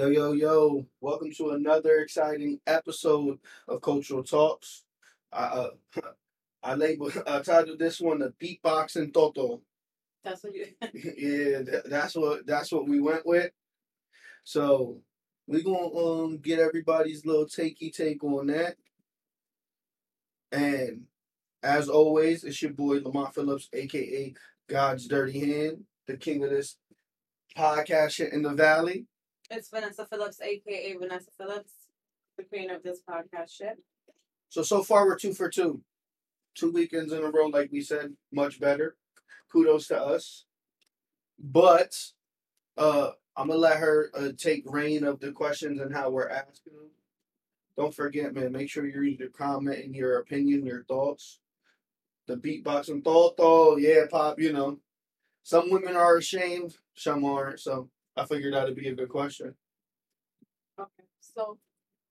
Yo, yo, yo. Welcome to another exciting episode of Cultural Talks. I, uh, I labeled, I titled this one the Beatboxing Toto. That's what you. yeah, that, that's what that's what we went with. So we gonna um get everybody's little takey take on that. And as always, it's your boy Lamont Phillips, aka God's Dirty Hand, the king of this podcast shit in the valley. It's Vanessa Phillips, aka Vanessa Phillips, the queen of this podcast shit. So so far we're two for two. Two weekends in a row, like we said, much better. Kudos to us. But uh I'm gonna let her uh, take reign of the questions and how we're asking them. Don't forget, man. Make sure you read your comment and your opinion, your thoughts. The beatboxing thought, though, yeah, pop. You know, some women are ashamed, some aren't. So I figured that'd be a good question. Okay, so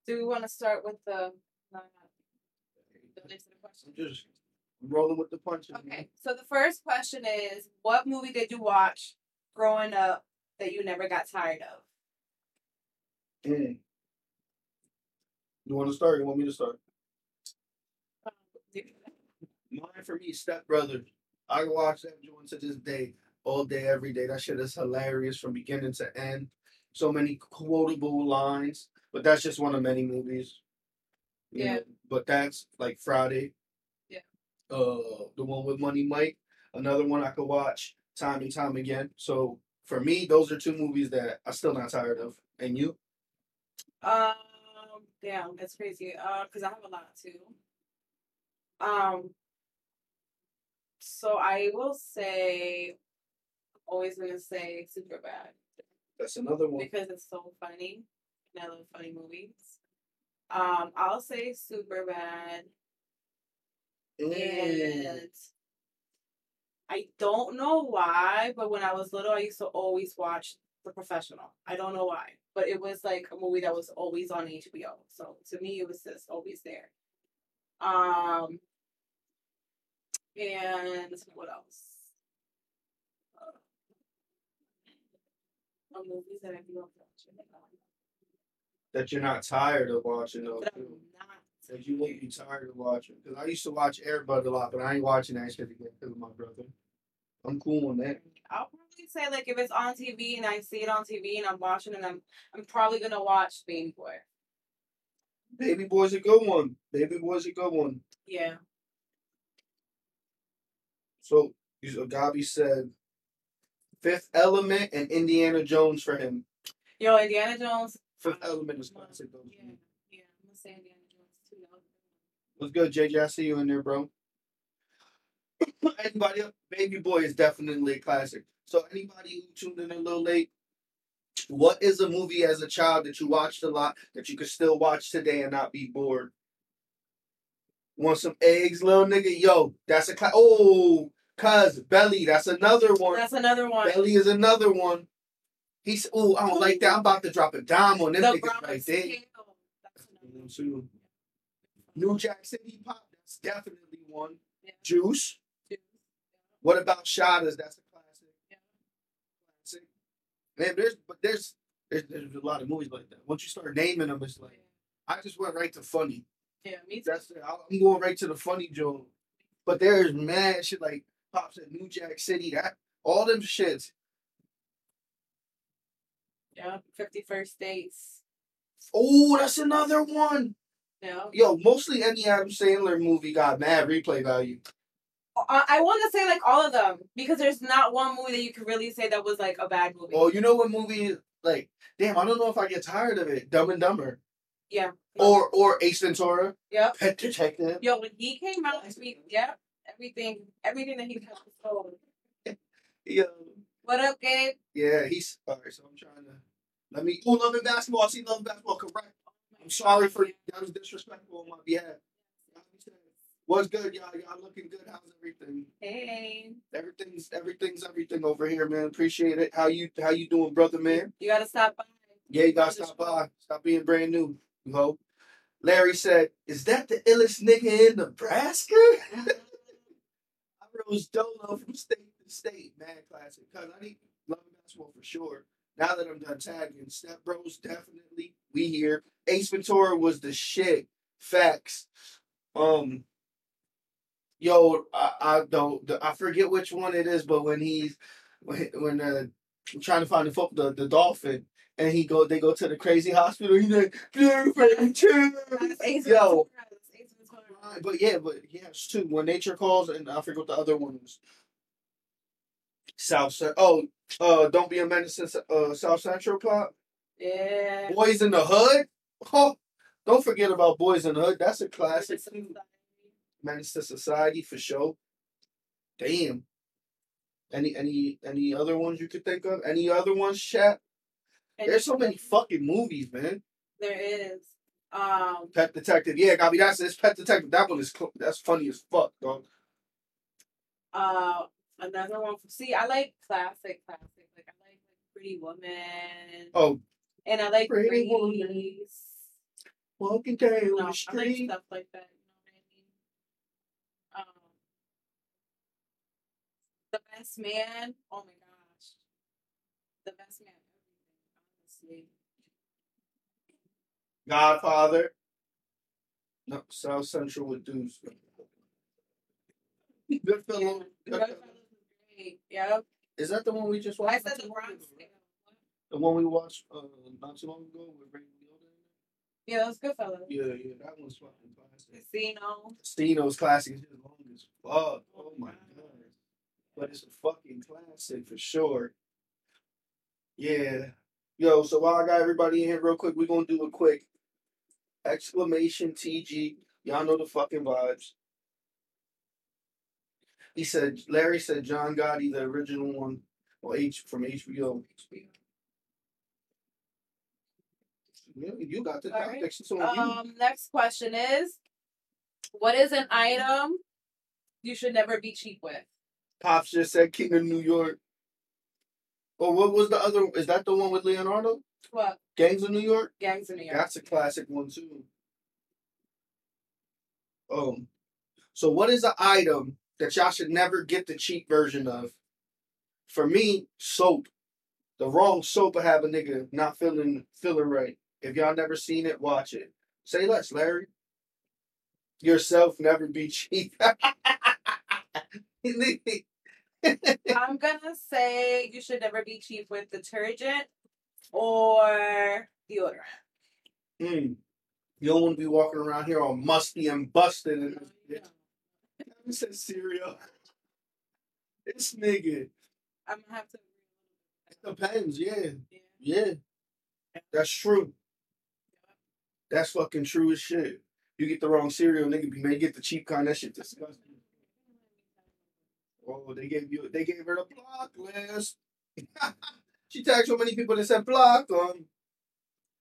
do we want to start with the? Uh, the next question? I'm just rolling with the punches. man. Okay, so the first question is, what movie did you watch growing up that you never got tired of? Mm. You want to start? You want me to start? Um, Mine for me, Step Brothers. I watch that joint to this day, all day, every day. That shit is hilarious from beginning to end. So many quotable lines, but that's just one of many movies. Yeah. know. But that's like Friday. Yeah. Uh, the one with Money Mike. Another one I could watch time and time again. So for me, those are two movies that I'm still not tired of. And you? Um, damn, that's crazy. Uh, cause I have a lot too. Um, so I will say, always gonna say super bad That's another one. because it's so funny and I love funny movies. Um, I'll say super bad Mm. and I don't know why, but when I was little, I used to always watch The Professional. I don't know why, but it was like a movie that was always on HBO. So to me, it was just always there. Um, and what else? Movies that I watching. That you're not tired of watching though. I'm not. That you won't be tired of watching. Because I used to watch Airbud a lot, but I ain't watching that shit again because of my brother. I'm cool on that. I'll probably say like if it's on TV and I see it on TV and I'm watching and I'm I'm probably gonna watch Baby Boy. Baby Boy's a good one. Baby Boy's a good one. Yeah. So, Gabi said Fifth Element and Indiana Jones for him. Yo, Indiana Jones. Fifth Element is classic though. Yeah, yeah. I'm gonna say Indiana Jones too. That was a good What's good, JJ? I see you in there, bro. anybody else? Baby Boy is definitely a classic. So anybody who tuned in a little late, what is a movie as a child that you watched a lot that you could still watch today and not be bored? Want some eggs, little nigga? Yo, that's a cla- oh, cuz Belly. That's another one. That's another one. Belly is another one. He's oh, I don't like that. I'm about to drop a dime on them The Brahma right there. That's another one. Too. New Jack City Pop, that's definitely one. Yeah. Juice. Juice. What about Shottas? That's a classic. Yeah. Classic. Man, there's but there's, there's there's a lot of movies like that. Once you start naming them, it's like I just went right to funny. Yeah, me too. That's it. I'm going right to the funny joke. But there's mad shit like Pops at New Jack City. That all them shits. Yeah, Fifty First Dates. Oh, that's another one. Yeah. Yo, mostly any Adam Sandler movie got mad replay value. Uh, I, I want to say like all of them because there's not one movie that you could really say that was like a bad movie. Oh, you know what movie? Like, damn, I don't know if I get tired of it. Dumb and Dumber, yeah. or or Ace Ventura, Yeah. Pet Detective. Yo, when he came out, we yeah, everything, everything that he was sold. Yo, What up, Gabe? yeah, he's all right. So I'm trying to let me. Oh, love and basketball. I see love basketball. Correct. I'm sorry for that was disrespectful on my behalf. What's good, y'all? Y'all looking good? How's everything? Hey, Everything's everything's everything over here, man. Appreciate it. How you how you doing, brother, man? you gotta stop by. Yeah, you gotta stop by. Stop being brand new. You hope. Larry said, "Is that the illest nigga in Nebraska?" Rose Dolo from state to state, man. Classic. Cause I need love basketball for sure. Now that I'm done tagging, Step Bros definitely. We here. Ace Ventura was the shit. Facts. Um. Yo, I, I don't. I forget which one it is, but when he's when when uh, trying to find the foot, the, the dolphin, and he go they go to the crazy hospital. He's like. Yo, Right, but yeah, but yes, two. When nature calls, and I forget what the other one was. South Oh, uh, don't be a menace uh, South Central Pop. Yeah. Boyz n the Hood. Oh, don't forget about Boyz n the Hood. That's a classic. Menace to Society for sure. Damn. Any any any other ones you could think of? Any other ones, chat? There's so many fucking movies, man. There is. Um. Pet Detective. Yeah, Gabby, that's it's Pet Detective. That one is cl- that's funny as fuck, dog. Uh. Another one. From, see, I like classic, classic. Like I like, like Pretty Woman. Oh, And I like Pretty Woman. walking down know, the like street. stuff like that. You know what I mean? Um, the best man. Oh my gosh, the best man. Honestly, Godfather. No, South Central with Deuce. Good. Goodfellas is. Yep. Is that the one we just I watched? said the Bronx. The one we watched uh, not too long ago with Ray. Yeah, that was Goodfellas. Yeah, yeah, that one's fucking classic. Casino. Stino's classic is just long as fuck. Oh my god. But it's a fucking classic for sure. Yeah. Yo, so while I got everybody in here real quick, we're gonna do a quick exclamation TG. Y'all know the fucking vibes. He said Larry said John Gotti, the original one, or H from HBO. Yeah, you got the right. you. Um, next question is, what is an item you should never be cheap with? Pops just said King of New York. Or what was the other? Is that the one with Leonardo? What? Gangs of New York? Gangs of New York. That's a classic one too. Um, so what is an item that y'all should never get the cheap version of? For me, soap. The wrong soap will have a nigga not feeling feeling right. If y'all never seen it, watch it. Say less, Larry. Yourself never be cheap. I'm gonna say you should never be cheap with detergent or deodorant. Mm. You don't want to be walking around here all musty and busted and this bitch. He said cereal. This nigga. I'm gonna have to. It depends, yeah. Yeah. Yeah. That's true. That's fucking true as shit. You get the wrong cereal, nigga, you may get the cheap kind. That shit disgusting. Oh, they gave you they gave her the block list. she tagged so many people that said block um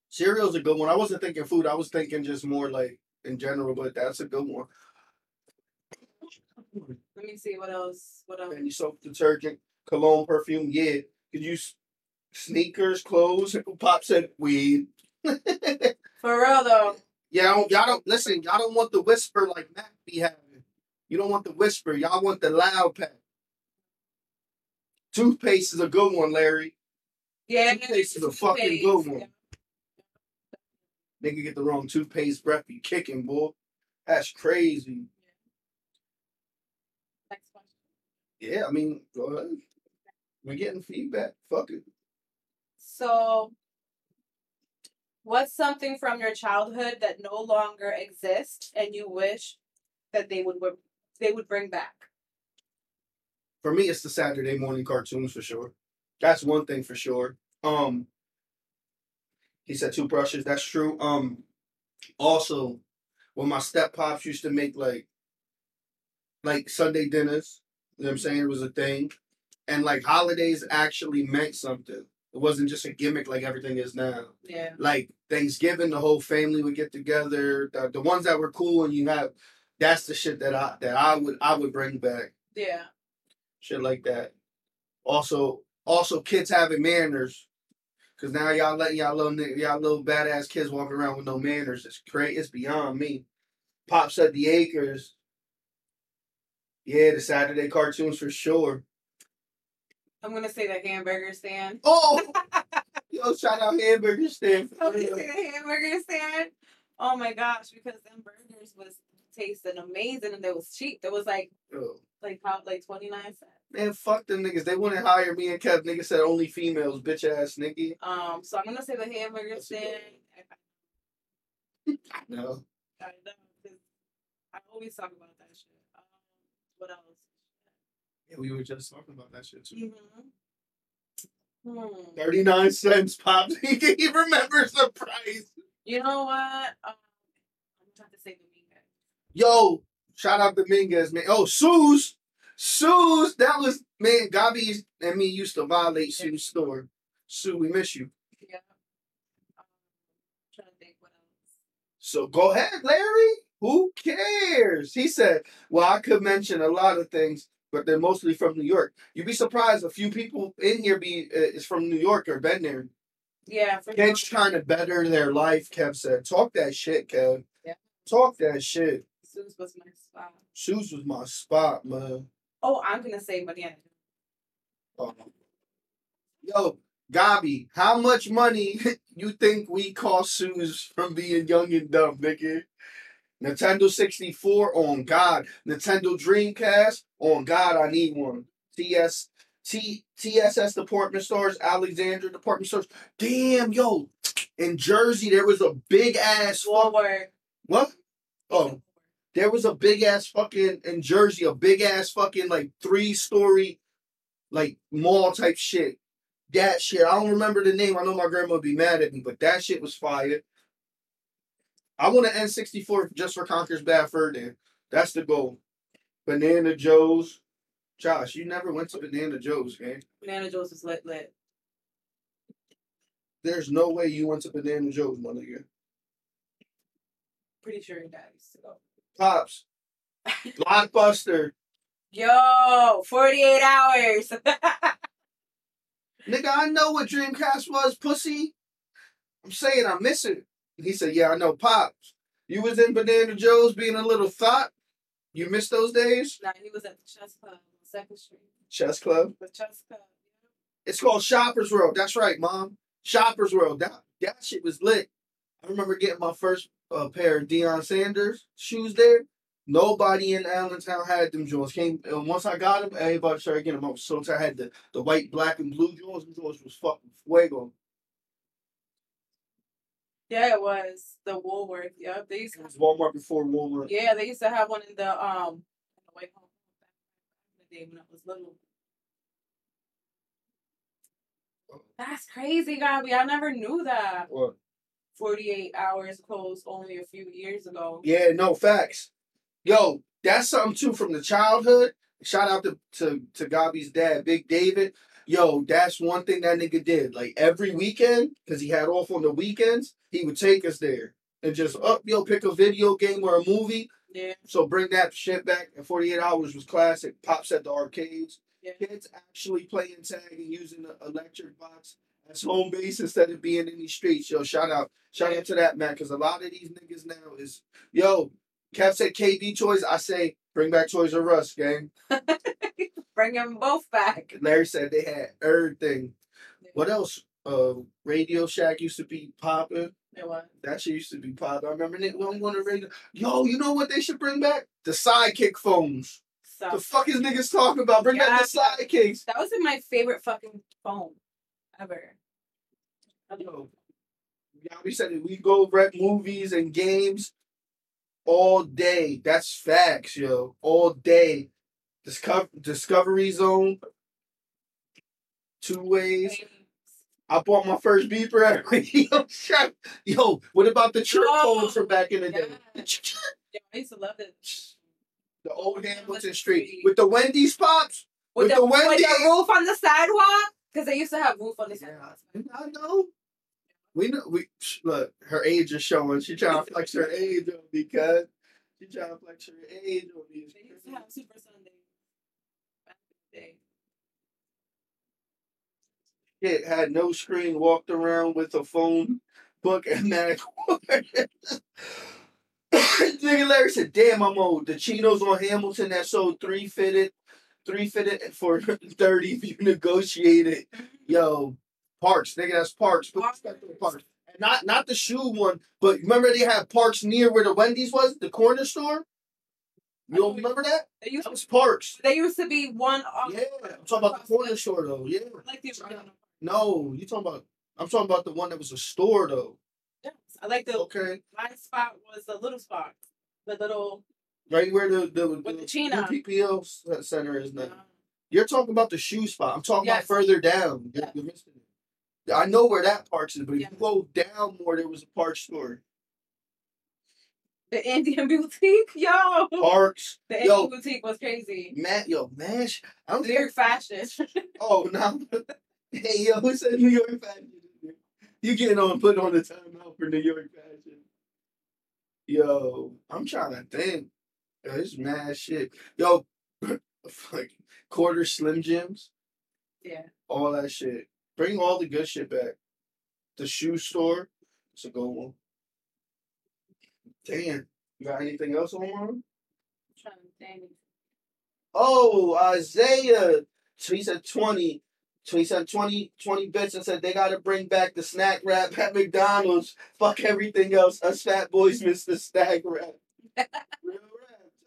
cereal's a good one. I wasn't thinking food, I was thinking just more like in general, but that's a good one. Let me see what else. What else? Any soap, detergent, cologne, perfume, yeah. Could you sneakers, clothes. Pop said weed. For real though, Yeah, don't, y'all don't listen. Y'all don't want the whisper like Mac be having. You don't want the whisper. Y'all want the loud pack. Toothpaste is a good one, Larry. Yeah, Toothpaste is a fucking good one. Nigga get the wrong toothpaste breath be kicking, boy. That's crazy. Next question. Yeah, I mean, go ahead. We're getting feedback. Fuck it. So, what's something from your childhood that no longer exists and you wish that they would they would bring back? For me, it's the Saturday morning cartoons for sure. That's one thing for sure. Um, he said two brushes. That's true. Um, also, when my step pops used to make like like Sunday dinners, you know what I'm saying? It was a thing. And like holidays actually meant something. It wasn't just a gimmick like everything is now. Yeah. Like Thanksgiving, the whole family would get together. The, the ones that were cool and you have that's the shit that I that I would I would bring back. Yeah. Shit like that. Also also kids having manners. Cause now y'all letting y'all little y'all little badass kids walking around with no manners. It's great. It's beyond me. Pops at the acres. Yeah, the Saturday cartoons for sure. I'm gonna say the hamburger stand. Oh, yo, shout out hamburger stand. I'm gonna say the hamburger stand. Oh my gosh, because them burgers was tasting amazing and they was cheap. There was like Yo, like how like twenty nine cents. Man, fuck them niggas. They wouldn't hire me and Kev. niggas said only females, bitch ass nigga. Um, so I'm gonna say the hamburger That's a good stand. No. I know, 'cause I always talk about that shit. Um, what else? Yeah, we were just talking about that shit too. Mm-hmm. Hmm. 39 cents, Pops. he, remembers the price. You know what? Um, I'm trying to say Dominguez. Yo, shout out Dominguez, man. Oh, Sue's. Sue's. That was, man, Gabi and me used to violate Sue's store. Sue, we miss you. Yeah. Um, trying to think what else. So go ahead, Larry. Who cares? He said, Well, I could mention a lot of things, but they're mostly from New York. You'd be surprised a few people in here be uh, is from New York or been there. Yeah, for Kids sure. trying to better their life, Kev said. Talk that shit, Kev. Yeah. Talk that shit. Sue's was my spot. Shoes was my spot, man. Oh, I'm gonna say Mariana. Oh. Yo, Gabi, how much money you think we cost Sue's from being young and dumb, nigga? Nintendo 64 on God. Nintendo Dreamcast on God. I need one. TS T TSS department stores, Alexandria department stores. Damn, yo, in Jersey there was a big ass. Forward. What? Oh, there was a big ass fucking in Jersey, a big ass fucking like three story, like mall type shit. That shit, I don't remember the name. I know my grandma would be mad at me, but that shit was fire. I want to N64 just for Conker's Bad Fur Day. That's the goal. Banana Joe's. Josh, you never went to Banana Joe's, man. Banana Joe's is lit lit. There's no way you went to Banana Joe's, my nigga. Pretty sure your dad used to go. Pops. Blockbuster. Yo, 48 hours. Nigga, I know what Dreamcast was, pussy. I'm saying I miss it. He said, Yeah, I know, Pops. You was in Banana Joe's being a little thought. You missed those days? nah, he was at the chess club on Second Street. Chess Club. The chess club. It's called Shoppers World. That's right, Mom. Shoppers World. That, that shit was lit. I remember getting my first uh, pair of Deion Sanders shoes there. Nobody in Allentown had them joints. Came and once I got them, everybody started getting them. So. I had the, the white, black, and blue joints. Them joints was fucking fuego. Yeah, it was the Woolworth. Yep, they used It to. was Walmart before Walmart. Yeah, they used to have one in the um in the White Home back in the day when I was little. That's crazy, Gabby. I never knew that. What? 48 hours closed only a few years ago. Yeah, no facts. Yo, that's something too from the childhood. Shout out to to, to Gabi's dad, Big David. Yo, that's one thing that nigga did. Like every weekend, because he had off on the weekends, he would take us there and just up, yo, pick a video game or a movie. Yeah, So bring that shit back. And 48 hours was classic. Pops at the arcades. yeah. Kids actually playing tag and using the electric box as home base instead of being in these streets. Yo, shout out, shout out to that man, because a lot of these niggas now is yo. Cap said KB toys. I say bring back Toys R Us, gang. Bring them both back. Larry said they had everything. What else? Uh, Radio Shack used to be popping. It was. That shit used to be popping. I remember they when on the radio. Yo, you know what they should bring back? The sidekick phones. So The fuck is niggas talking about? Bring back the Yeah. sidekicks. that was my favorite fucking phone ever. Yo, yeah, we said it. We go rent movies and games all day. That's facts, yo. All day. Discover Discovery Zone. Two ways. I bought my first beeper at Radio Shack. Yo, what about the chirp Oh, phones from back in the day? Yeah, I used to love it. The old Hamilton Street with the Wendy's pops. With, With the, the with the Wendy's? roof on the sidewalk, because they used to have roof on the Yeah. I know. We know. We look. Her age is showing. She trying to flex her age on cuz. She trying to flex her age on me. They used to have Super Sunday. Back in the day. Kid had no screen, walked around with a phone book and that. Nigga Larry said, "Damn, I'm old." The chinos on Hamilton that sold three fitted, three fitted for thirty if you negotiate it. Yo, Parks, nigga, that's Parks. Put respect on Parks. And not not the shoe one, but remember they had Parks near where the Wendy's was, the corner store. You don't remember that? They used That was Parks. They used to be one off. Yeah, I'm talking about the corner store though. Yeah. Like the. No, you talking about? I'm talking about the one that was a store though. Yes, I like the Okay, my spot was the little spot, the little. Right where the the, With the Chino. PPL center is now. uh, You're talking about the shoe spot. I'm talking Yes. about further down. Yeah. I know where that parks is, but if Yeah. you go down more, there was a park store. the Indian boutique, yo. Parks, The yo, Indian boutique was crazy. Matt, yo, Mash. I don't New York fashion. Oh no. hey yo, who said New York fashion? You getting on put on the timeout for New York fashion. Yo, I'm trying to think. Is mad shit. Yo, like quarter slim jims, yeah. all that shit. Bring all the good shit back. The shoe store, it's a good one. Damn. You got anything else on one? I'm trying to think. Oh, Isaiah. So he said 20. So he said 20, 20 bits and said they got to bring back the snack wrap at McDonald's. Fuck everything else. Us fat boys miss the snack wrap.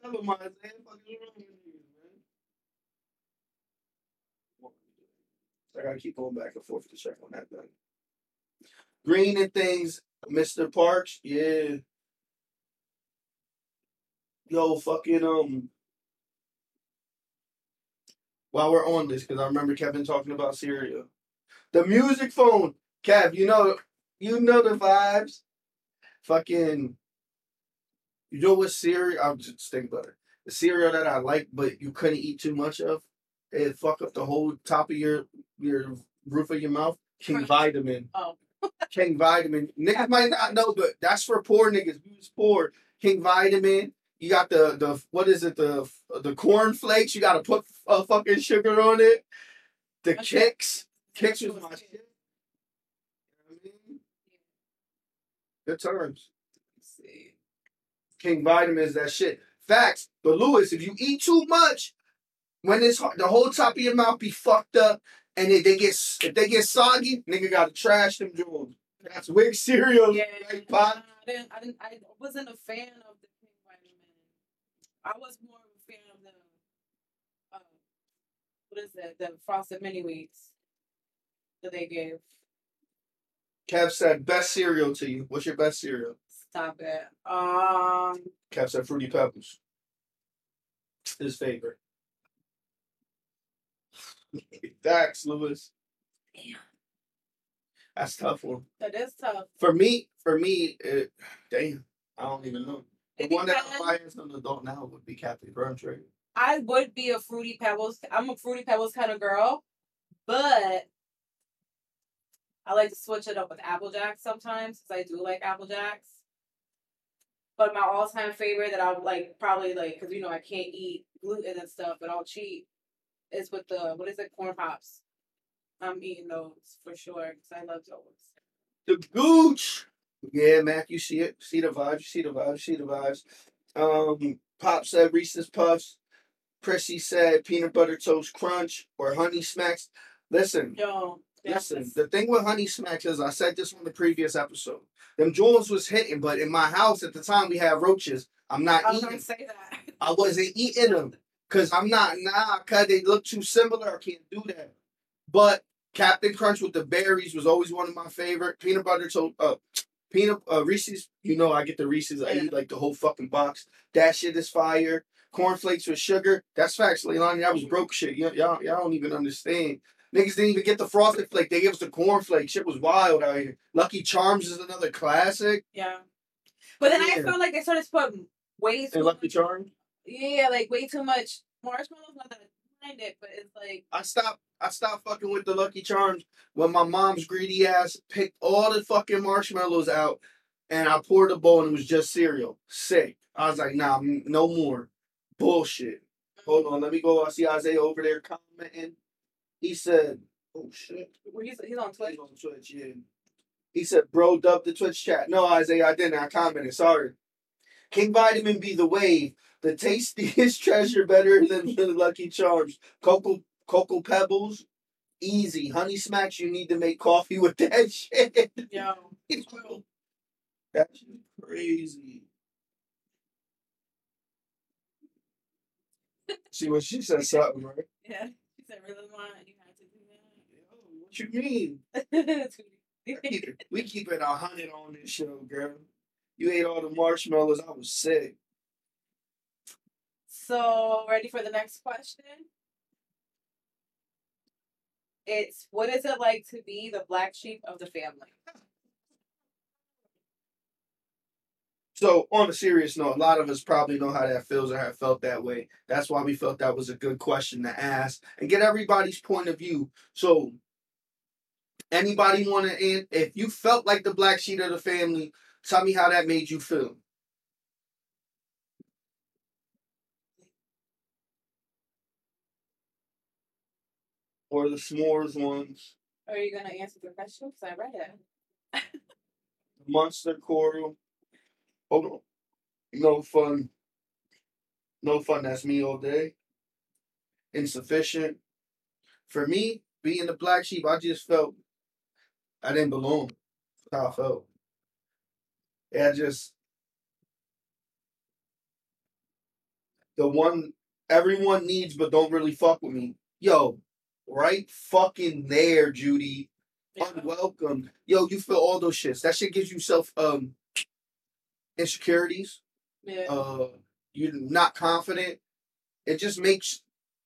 Real rap. Tell him, Isaiah. Fuck wrong with you, man? I got to keep going back and forth to check on that thing. Green and things, Mr. Parks. Yeah. Yo, fucking, um, while we're on this, because I remember Kevin talking about Syria. The music phone, Kev, you know, you know the vibes. Fucking, you know what cereal? I'm just about it. The cereal that I like, but you couldn't eat too much of, it fuck up the whole top of your your roof of your mouth. King. Vitamin. Oh. King Vitaman. Niggas might not know, but that's for poor niggas. We was poor. King Vitaman. You got the the what is it the the corn flakes? You got to put uh, fucking sugar on it. The Okay. Kix, Kix was my shit. You know what I mean? Good times. King Vitamans, that shit. Facts. But Lewis, if you eat too much, when it's hard, the whole top of your mouth be fucked up, and if they get if they get soggy, nigga gotta trash them jewels. That's wig cereal, Yeah? I didn't. I didn't. I wasn't a fan of the King Vitaman. I was more of a fan of the. Uh, what is it? The frosted mini wheats that they gave. Kev said best cereal to you. What's your best cereal? Stop it. Um. Kev said Fruity Pebbles. His favorite. Dax Lewis. Damn. That's tough one. That is tough. For me, for me, it, damn, I don't even know. The one that I'm depends. buying as an adult now would be Captain Crunch, right? I would be a fruity pebbles. I'm a fruity pebbles kind of girl, but I like to switch it up with apple jacks sometimes because I do like apple jacks. But my all-time favorite that I would like probably like because you know I can't eat gluten and stuff, but I'll cheat is with the what is it corn pops. I'm eating those for sure because I love those. The gooch. Yeah, Mac, you see it. See the vibes. You see the vibes. You see the vibes. Um, Pop said Reese's Puffs. Prissy said peanut butter toast crunch or honey smacks. Listen, Yo, listen. The thing with honey smacks is I said this on the previous episode. Them jewels was hitting, but in my house at the time we had roaches. I'm not I was eating. say that. I wasn't eating them because I'm not nah, cause they look too similar. I can't do that. But Captain Crunch with the berries was always one of my favorite. Peanut butter toast, uh, peanut uh, Reese's. You know I get the Reese's. I Yeah. eat like the whole fucking box. That shit is fire. Cornflakes with sugar. That's facts, Leilani. I was broke shit. Y- y'all, y'all don't even understand. Niggas didn't even get the frosted flake. They gave us the cornflake. Shit was wild out here. Lucky Charms is another classic. Yeah. But then I Yeah. felt like they started to put way too And Lucky much, Charms. yeah, like way too much marshmallows. Not that I mind it, but it's like I stopped. I stopped fucking with the Lucky Charms when my mom's greedy ass picked all the fucking marshmallows out, and I poured a bowl and it was just cereal. Sick. I was like, nah, no more. Bullshit. Hold on, let me go. I see Isaiah over there commenting. He said, "Oh shit." Well, he's he's on Twitch. He's on Twitch, yeah. He said, bro, dub the Twitch chat. No, Isaiah, I didn't. I commented. Sorry. King Vitaman be the wave. The tastiest treasure better than the Lucky Charms. Cocoa Cocoa Pebbles. Easy. Honey Smacks, you need to make coffee with that shit. Yo, That's crazy. See what she said something, right? yeah. Said, "Really want you have to do that. Yo, What you mean? We keep it- we keep it a hundred on this show, girl. You ate all the marshmallows. I was sick. so, ready for the next question? It's what is it like to be the black sheep of the family? So, on a serious note, a lot of us probably know how that feels or have felt that way. That's why we felt that was a good question to ask and get everybody's point of view. So, anybody want to end? If you felt like the black sheep of the family, tell me how that made you feel. Or the s'mores ones, Are you gonna answer the question? Because I read it. monster coral. Hold on. No fun. No fun. That's me all day. Insufficient. For me, being the black sheep, I just felt I didn't belong. That's how I felt. Yeah, I just the one everyone needs but don't really fuck with me. Yo, right fucking there, Judy unwelcome. Yo, you feel all those shits. That shit gives you self um insecurities. Yeah. Uh you're not confident. It just makes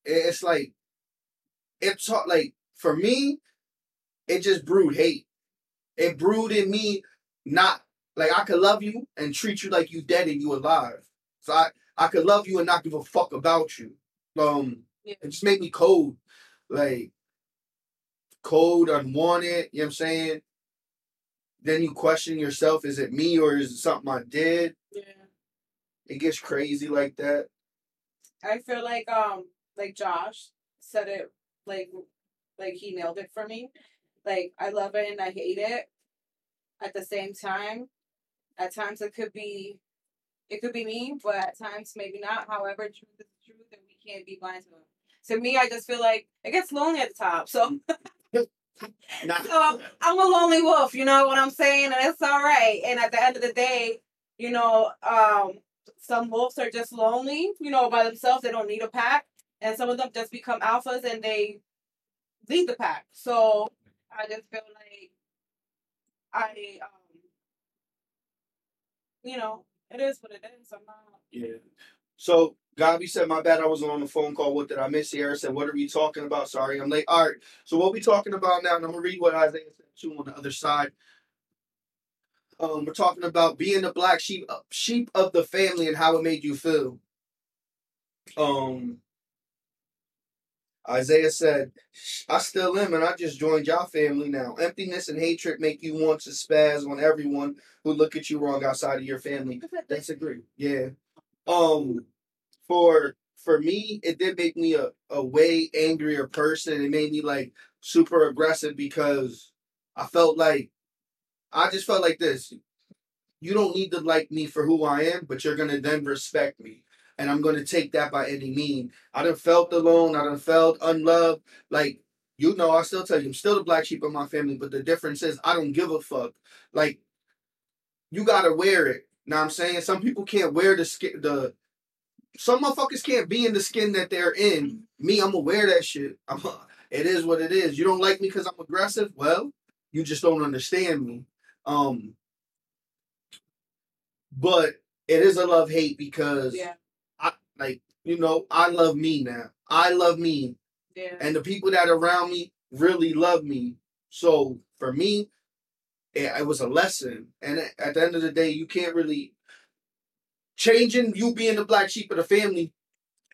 it's like it's like for me, it just brewed hate. It brewed in me not like I could love you and treat you like you dead and you alive. So I, I could love you and not give a fuck about you. Um Yeah. it just made me cold. Like cold, unwanted, you know what I'm saying? Then you question yourself, is it me or is it something I did? yeah. It gets crazy like that. I feel like um like Josh said it like like he nailed it for me. Like I love it and I hate it at the same time. At times it could be it could be me, but at times maybe not. However, truth is truth and we can't be blind to it. To me, I just feel like it gets lonely at the top. So Not, So I'm a lonely wolf, you know what I'm saying? And it's all right. And at the end of the day, you know, um, some wolves are just lonely, you know, by themselves. They don't need a pack. And some of them just become alphas and they lead the pack. So I just feel like I, um, you know, it is what it is. I'm not. yeah. So Gabi said, my bad, I was on the phone call. What did I miss? Sierra said, what are we talking about? Sorry, I'm late. All right. So what we talking about now, and I'm gonna read what Isaiah said too on the other side. Um, we're talking about being the black sheep uh, sheep of the family and how it made you feel. Um Isaiah said, I still am, and I just joined y'all family now. Emptiness and hatred make you want to spaz on everyone who look at you wrong outside of your family. That's agree. Yeah. Um for for me, it did make me a, a way angrier person. It made me like super aggressive because I felt like I just felt like this. You don't need to like me for who I am, but you're gonna then respect me. And I'm gonna take that by any mean. I done felt alone, I done felt unloved. Like, you know, I still tell you, I'm still the black sheep of my family, but the difference is I don't give a fuck. Like, you gotta wear it. Now I'm saying some people can't wear the the some motherfuckers can't be in the skin that they're in. Me, I'm wear that shit. I'm it is what it is. You don't like me because I'm aggressive? Well, you just don't understand me. Um but it is a love hate because Yeah. I like you know, I love me now. I love me. Yeah. And the people that are around me really love me. So for me, it, it was a lesson. And at the end of the day, you can't really changing you being the black sheep of the family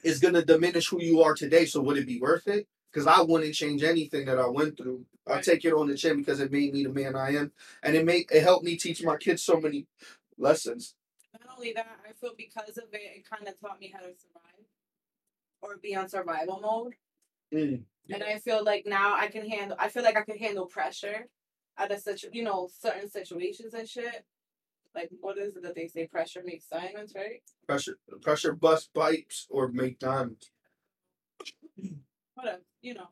is gonna diminish who you are today. So would it be worth it? Because I wouldn't change anything that I went through. I take it on the chin because it made me the man I am, and it made it helped me teach my kids so many lessons. Not only that, I feel because of it, it kind of taught me how to survive or be on survival mode. Mm. And I feel like now I can handle. I feel like I can handle pressure at a such you know certain situations and shit. Like what is it that they say? Pressure makes diamonds, right? Pressure, pressure bust pipes or make diamonds. Whatever. You know,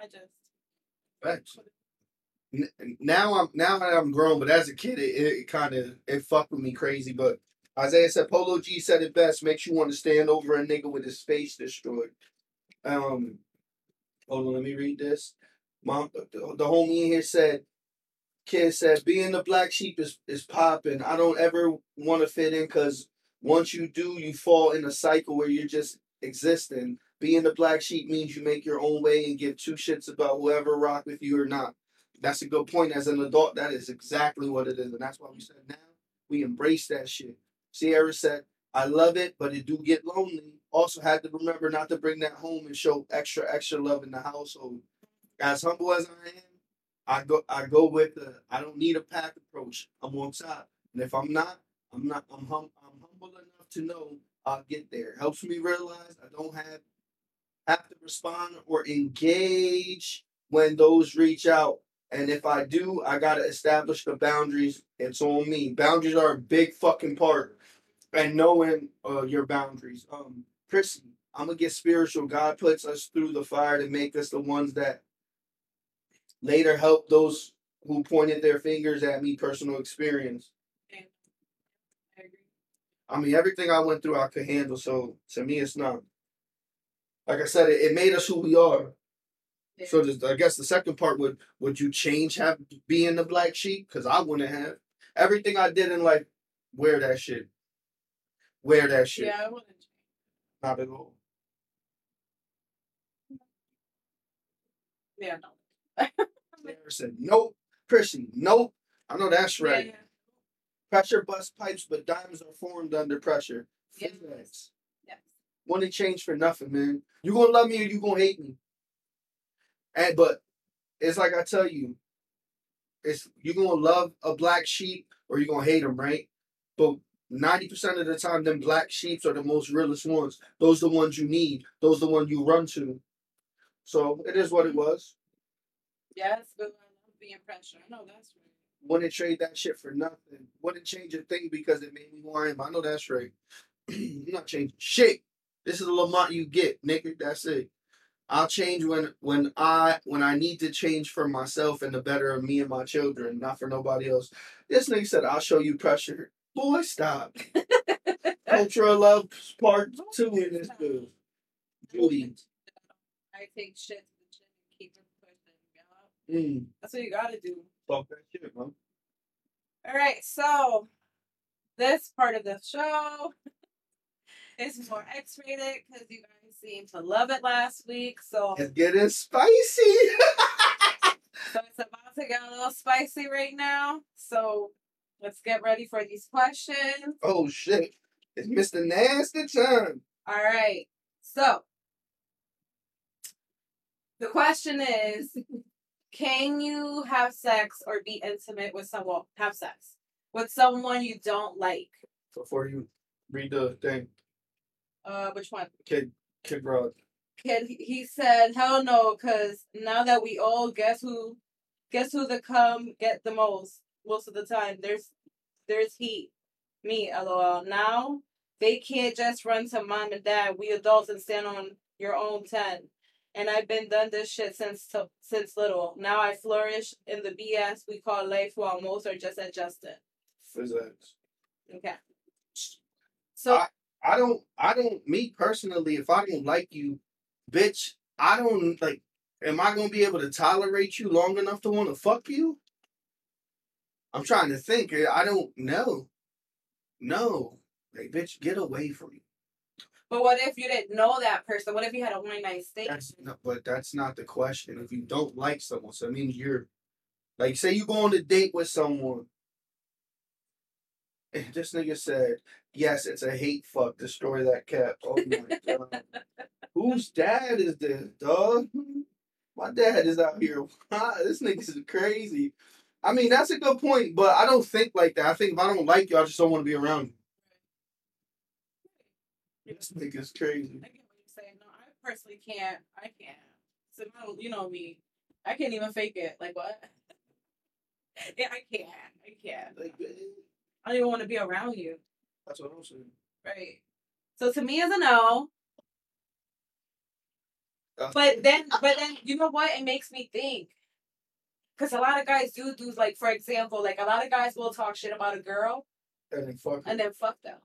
I just. N- Now I'm now that I'm grown, but as a kid, it, it kind of it fucked with me crazy. But Isaiah said, Polo G said it best. Makes you want to stand over a nigga with his face destroyed. Um, hold on, let me read this. Mom, the, the homie in here said, kid said, being the black sheep is is popping. I don't ever want to fit in because once you do, you fall in a cycle where you're just existing. Being the black sheep means you make your own way and give two shits about whoever rock with you or not. That's a good point. As an adult, that is exactly what it is. And that's why we said now we embrace that shit. Sierra said, I love it, but it do get lonely. Also had to remember not to bring that home and show extra, extra love in the household. As humble as I am, I go I go with the I don't need a pack approach. I'm on top. And if I'm not, I'm not I'm hum I'm humble enough to know I'll get there. Helps me realize I don't have have to respond or engage when those reach out. And if I do, I gotta establish the boundaries. It's on me. Boundaries are a big fucking part. And knowing uh, your boundaries. Um, Chrissy, I'm gonna get spiritual. God puts us through the fire to make us the ones that later help those who pointed their fingers at me. Personal experience. I mean, everything I went through, I could handle. So to me, it's not. Like I said, it, it made us who we are. Yeah. So this, I guess the second part would would you change have being the black sheep? Because I wouldn't have. Everything I did in life, wear that shit. Wear that shit. Yeah, I wouldn't. change. Not at all. Yeah, no. Said nope. Christian, nope. I know that's right. Yeah, Pressure bust pipes, but diamonds are formed under pressure. Yes. Yes. Wouldn't change for nothing, man. You gonna love me or you gonna hate me. And but it's like I tell you, it's you gonna love a black sheep or you gonna hate him, right? But ninety percent of the time, them black sheeps are the most realest ones. Those are the ones you need. Those are the ones you run to. So it is what it was. Yes, but I love being pressure. I know that's right. Wouldn't trade that shit for nothing. Wouldn't change a thing because it made me who I am. I know that's right. You're not changing shit. This is the Lamont you get, nigga. That's it. I'll change when when I when I need to change for myself and the better of me and my children, not for nobody else. This nigga said I'll show you pressure. Boy, stop. Ultra love part two in this dude. Judy. I take shit to the chin and keep it. Mm, That's what you gotta do. talk that shit, man. All right, so this part of the show is more X-rated because you guys seemed to love it last week. So, It's getting spicy. so it's about to get a little spicy right now. So let's get ready for these questions. oh shit. It's Mr. Nasty time. All right. So the question is can you have sex or be intimate with someone have sex with someone you don't like? Before you read the thing, Uh which one? Kid Kid Broad. kid, he- he said, "Hell no," because now that we all guess who, guess who the come get the most most of the time. There's there's heat. Me, lol. Now they can't just run to mom and dad. We adults and stand on your own ten. And I've been done this shit since to, since little. Now I flourish in the BS we call life, while most are just adjusting. Physics. Okay. So I don't I don't me personally, if I don't like you, bitch, I don't like am I gonna be able to tolerate you long enough to wanna fuck you? I'm trying to think. I don't know. No. Like bitch, get away from me. But what if you didn't know that person? What if you had a one night stand? That's not, but that's not the question. If you don't like someone, so I mean you're like say you go on a date with someone. And this nigga said, Yes, it's a hate fuck. Destroy that cat. Oh my god. Whose dad is this, dog? My dad is out here. This nigga's crazy. I mean, that's a good point, but I don't think like that. I think if I don't like you, I just don't want to be around you. This nigga's crazy. I get what you're saying. No, I personally can't. I can't. So don't- you know me. I can't even fake it. Like what? yeah, I can't. I can't. Like, I don't even want to be around you. that's what I'm saying. Right. So to me, as a no. Uh, But then, but then, you know what? It makes me think. Because a lot of guys do do like, for example, like a lot of guys will talk shit about a girl and then fuck. and then fuck them.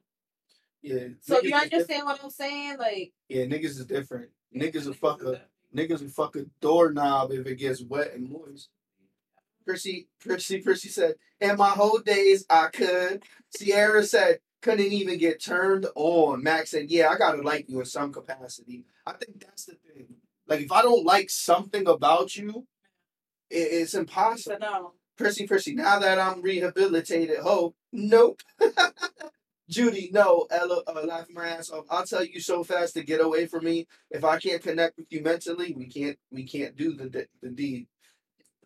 Yeah. So you understand what I'm saying? Like. Yeah, niggas is different. Niggas will fuck a niggas will fuck a doorknob if it gets wet and moist. Prissy, Prissy, Prissy said, "In my whole days, I could." Sierra said, "Couldn't even get turned on." Max said, "Yeah, I gotta like you in some capacity." I think that's the thing. Like, if I don't like something about you, it, it's impossible. No. Prissy, Prissy, now that I'm rehabilitated, ho, nope. Judy, no, Ella, uh, laughing my ass off. I'll tell you so fast to get away from me. If I can't connect with you mentally, we can't, we can't do the de- the deed.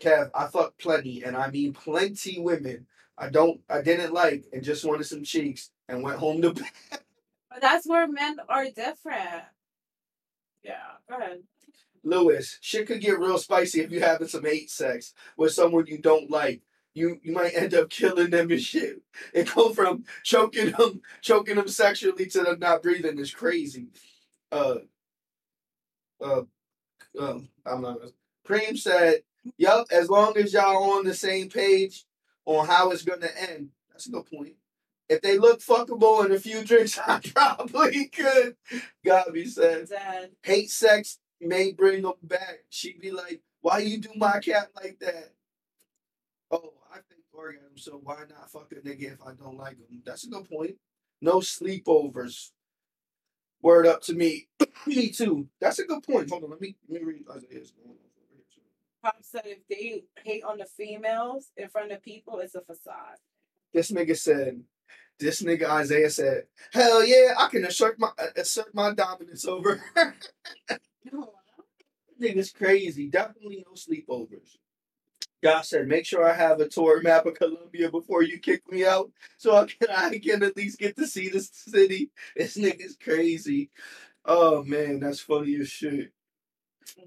Kev, I fucked plenty, and I mean plenty women. I don't, I didn't like, and just wanted some cheeks, and went home to bed. But that's where men are different. Yeah. Go ahead. Lewis, shit could get real spicy if you having some hate sex with someone you don't like. You you might end up killing them and shit. It go from choking them, choking them sexually to them not breathing is crazy. Uh, uh, um, I'm not. Preem said, "Yup, as long as y'all on the same page on how it's gonna end, that's a good point. If they look fuckable in a few drinks, I probably could." Gabi said Dad. hate sex may bring them back. She'd be like, "Why you do my cat like that?" Oh, orgasm. So why not fuck a nigga if I don't like him? That's a good point. No sleepovers. Word up to me. me too. That's a good point. Hold on, let me let me read Isaiah's going on over here, too. Pop said if they hate on the females in front of people, it's a facade. This nigga said. This nigga Isaiah said, "Hell yeah, I can assert my assert my dominance over." her." Nigga's crazy. Definitely no sleepovers. Josh said, make sure I have a tour map of Colombia before you kick me out so I can I can at least get to see the city. This nigga's crazy. Oh man, that's funny as shit.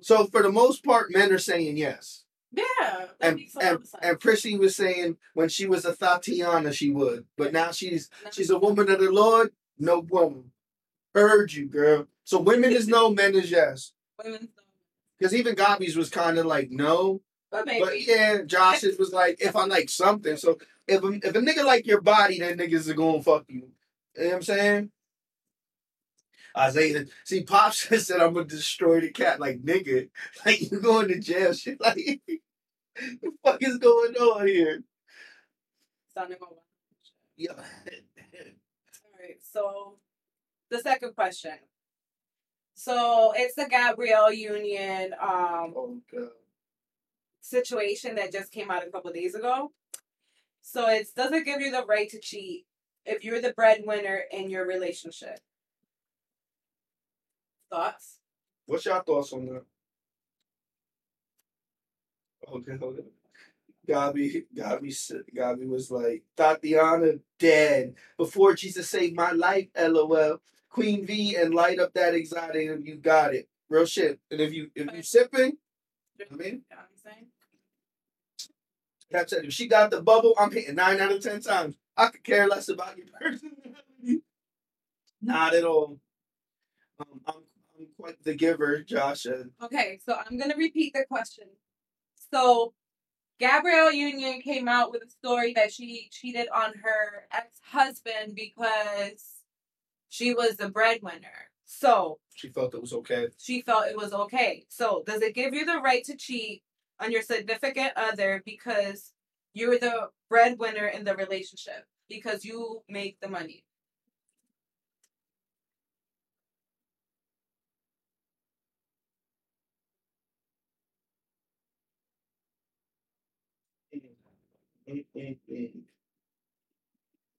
So for the most part, men are saying yes. Yeah. And makes a lot and, and Prissy was saying when she was a Thotiana she would. But now she's she's a woman of the Lord, no woman. Heard you, girl. So women is no, men is yes. Women, Because even Gabi's was kind of like no. But maybe. But yeah, Josh's was like, if I like something. So if a, if a nigga like your body, then niggas are gonna fuck you. You know what I'm saying? Isaiah, see, Pops said I'm gonna destroy the cat. Like nigga, like you going to jail? Shit, like the fuck is going on here? Yeah. All right. So the second question. So it's the Gabrielle Union um Oh god. Situation that just came out a couple days ago. So it's doesn't give you the right to cheat if you're the breadwinner in your relationship? Thoughts? What's your thoughts on that? Okay, hold on. Gabi, Gabi, Gabi was like, Thotiana dead before Jesus saved my life. LOL. Queen V and light up that exotic. You got it. Real shit. And if you if you sipping, I mean, know what I'm saying? Cap said if she got the bubble, I'm hitting nine out of ten times. I could care less about your personality. Not at all. Um, I'm I'm quite the giver, Josh said. Okay, so I'm gonna repeat the question. So Gabrielle Union came out with a story that she cheated on her ex-husband because she was the breadwinner. So She felt it was okay. she felt it was okay. So does it give you the right to cheat on your significant other because you're the breadwinner in the relationship? Because you make the money.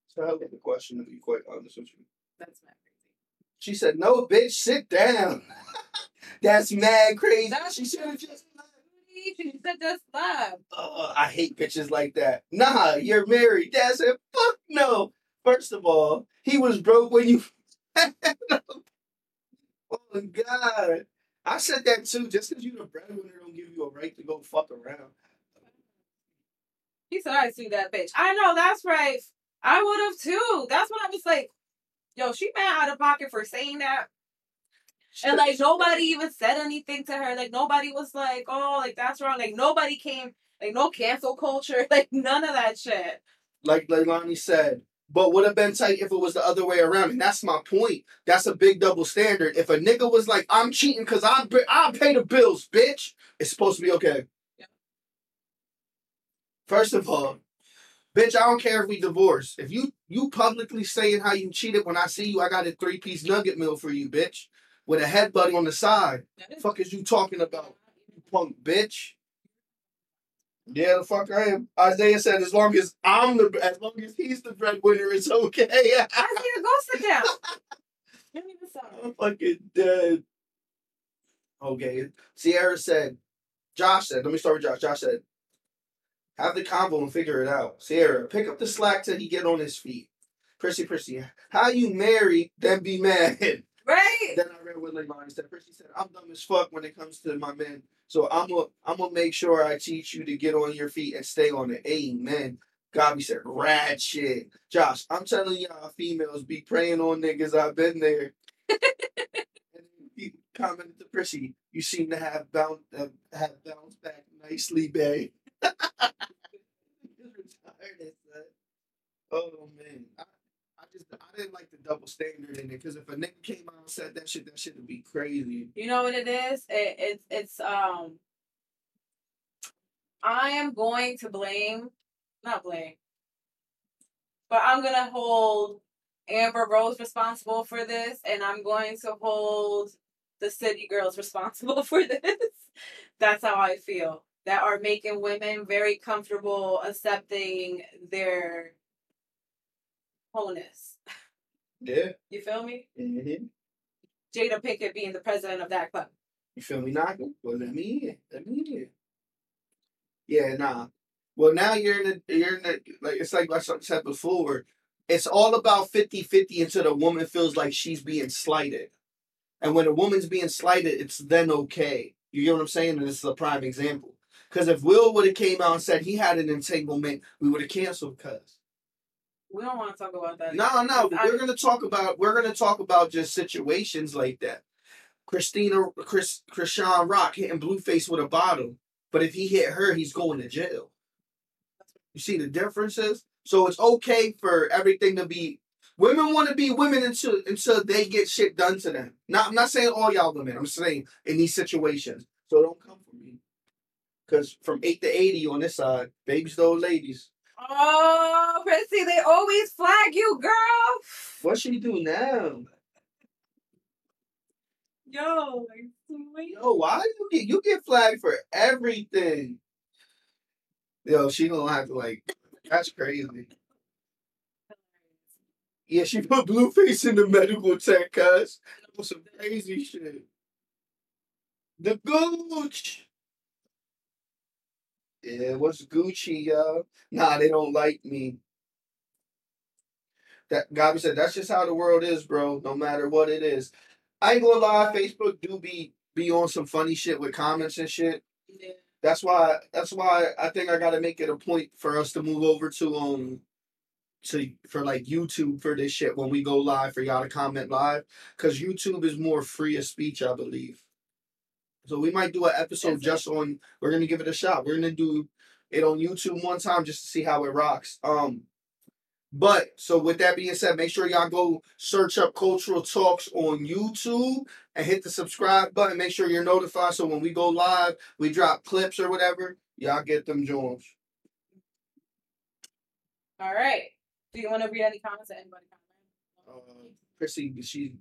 So I like the question to be quite honest with you. That's not She said, "No, bitch, sit down." That's mad crazy. That's- she should have just. She said just love. Uh, I hate bitches like that. Nah, you're married. Dad said, "Fuck no." First of all, he was broke when you. oh God, I said that too. Just because you the breadwinner don't give you a right to go fuck around. He said I see that bitch. I know that's right. I would have too. That's when I was like, yo, she mad out of pocket for saying that. And like nobody even said anything to her. Like nobody was like, oh, like that's wrong. Like nobody came, like no cancel culture, like none of that shit. like Leilani said, but would have been tight if it was the other way around. And that's my point. That's a big double standard. If a nigga was like, I'm cheating because I I pay the bills, bitch, it's supposed to be okay. Yeah. First of all, bitch, I don't care if we divorce. If you you publicly saying how you cheated when I see you, I got a three piece nugget meal for you, bitch, with a headbutt on the side. fuck is you talking about, you punk bitch? Yeah, the fuck I am. Isaiah said, as long as I'm the, as long as he's the breadwinner, it's okay. I need to go sit down. Give me the sound. I'm fucking dead. Okay. Sierra said, Josh said, let me start with Josh. Josh said, have the convo and figure it out. Sierra, pick up the slack till he get on his feet. Prissy, Prissy, how you marry, then be mad. Right? Then I what Leilani said. Prissy said, I'm dumb as fuck when it comes to my men. So I'm gonna I'm gonna make sure I teach you to get on your feet and stay on it. Amen. Gabi said, rad shit. Josh, I'm telling y'all females be praying on niggas. I've been there. and he commented to Prissy, you seem to have bounce uh, have bounced back nicely, babe. oh man. I just I didn't like the double standard in it because if a nigga came out and said that shit, that shit would be crazy. You know what it is? It, it's it's um. I am going to blame, not blame, but I'm gonna hold Amber Rose responsible for this, and I'm going to hold the city girls responsible for this. That's how I feel. That are making women very comfortable accepting their wholeness. Yeah. You feel me? Mm-hmm. Jada Pinkett being the president of that club. You feel me knocking? Well, let me in. Let me in. Yeah, nah. Well, now you're in the, you're in the, like, it's like I said before, it's all about 50-50 until the woman feels like she's being slighted. And when a woman's being slighted, it's then okay. You get what I'm saying? And this is a prime example. Because if Will would have came out and said he had an entanglement, we would have canceled cuz. We don't want to talk about that. No, no, we're gonna talk about we're gonna talk about just situations like that. Christina, Chris, Chrisean Rock hitting Blueface with a bottle, but if he hit her, he's going to jail. You see the differences? So it's okay for everything to be. Women want to be women until until they get shit done to them. Not, I'm not saying all y'all women. I'm saying in these situations. So don't come for me. Because from eight to eighty on this side, babies to old ladies. Oh, Prissy, they always flag you, girl. What she do now? Yo, sweet. Yo, why you get you get flagged for everything? Yo, she gonna have to like. That's crazy. Yeah, she put Blueface in the medical tech, cuz. That was some crazy shit. The Gooch. Yeah, what's Gucci, y'all? Nah, they don't like me. That Gabi said, that's just how the world is, bro. No matter what it is. I ain't gonna lie, Facebook do be be on some funny shit with comments and shit. Yeah. That's why that's why I think I gotta make it a point for us to move over to um to for like YouTube for this shit when we go live for y'all to comment live. Cause YouTube is more free of speech, I believe. So we might do an episode Is it? just on we're gonna give it a shot. We're gonna do it on YouTube one time just to see how it rocks. Um but so with that being said, make sure y'all go search up Cultural Talks on YouTube and hit the subscribe button. Make sure you're notified so when we go live, we drop clips or whatever, y'all get them joints. All right. Do you want to read any comments that anybody Uh, comment? Chrissy, she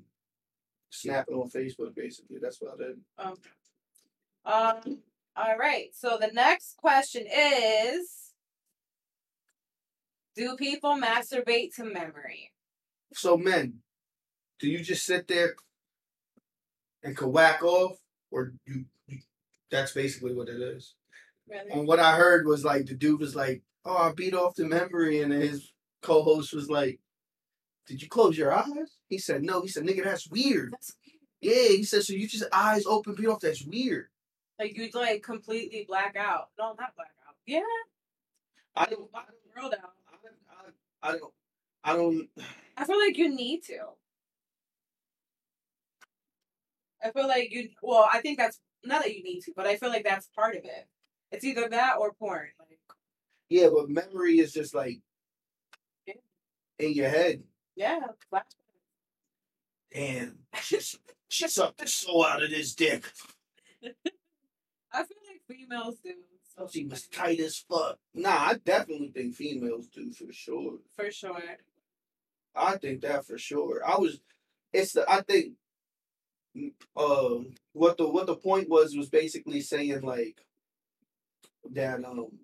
snapping on Facebook basically. That's what I did. Um, um, all right. So the next question is Do people masturbate to memory? So men, do you just sit there and can whack off, or you? you that's basically what it is. Really? And what I heard was like the dude was like, "Oh, I beat off the memory," and his co-host was like, "Did you close your eyes?" He said, "No." He said, "Nigga, that's weird." That's weird. Yeah, he said, "So you just eyes open, beat off? That's weird." Like you'd like completely black out. No, not black out. Yeah. I don't. I Black don't. the world out. I, I, I don't. I don't. I feel like you need to. I feel like you. Well, I think that's not that you need to, but I feel like that's part of it. It's either that or porn. Like, Yeah, but memory is just like Yeah. in your head. yeah, flash. Damn, she's she sucked the soul out of this dick. Females do. So She was tight as fuck. Nah, I definitely think females do for sure. for sure. I think that for sure. I was. It's the. I think. Um, what the what the point was was basically saying like that. Um,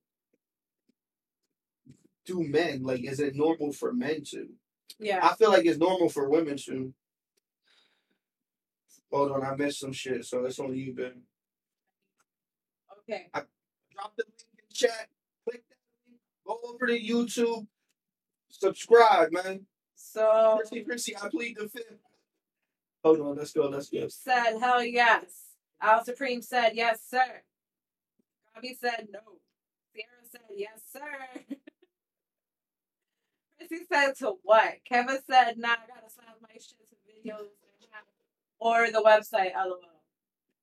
do men like is it normal for men to? Yeah. I feel like it's normal for women to. Hold on, I missed some shit, so it's on you, Ben. Okay. I Drop the link in chat. Click that link. Go over to YouTube. Subscribe, man. So Chrissy, Chrissy, I plead the fifth. Hold on, let's go, let's go. said hell yes. Al Supreme said yes, sir. Bobby said no. Sierra said yes, sir. Chrissy said to what? Kevin said, nah, I gotta slap my shit to videos or the website, lol.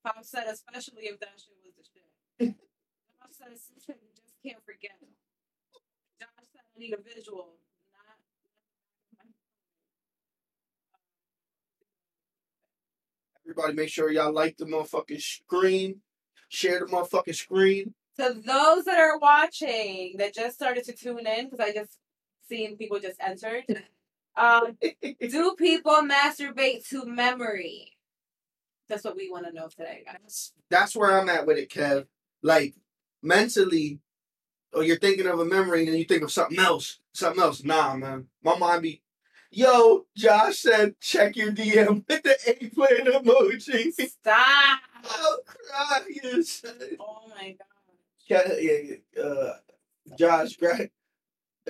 Pop said, especially if that shit was the shit. Said, some shit you just can't forget. Josh said, I need a visual. Everybody make sure y'all like the motherfucking screen. Share the motherfucking screen. to those that are watching that just started to tune in, because I just seen people just entered. Um, do people masturbate to memory? That's what we want to know today, guys. That's where I'm at with it, Kev. Like, mentally, or you're thinking of a memory and you think of something else. Something else. Nah, man. My mind be, yo, Josh said, check your DM with the eggplant emoji. Stop! Crying. son. Oh my god. Yeah, yeah, yeah, uh, Josh, grab,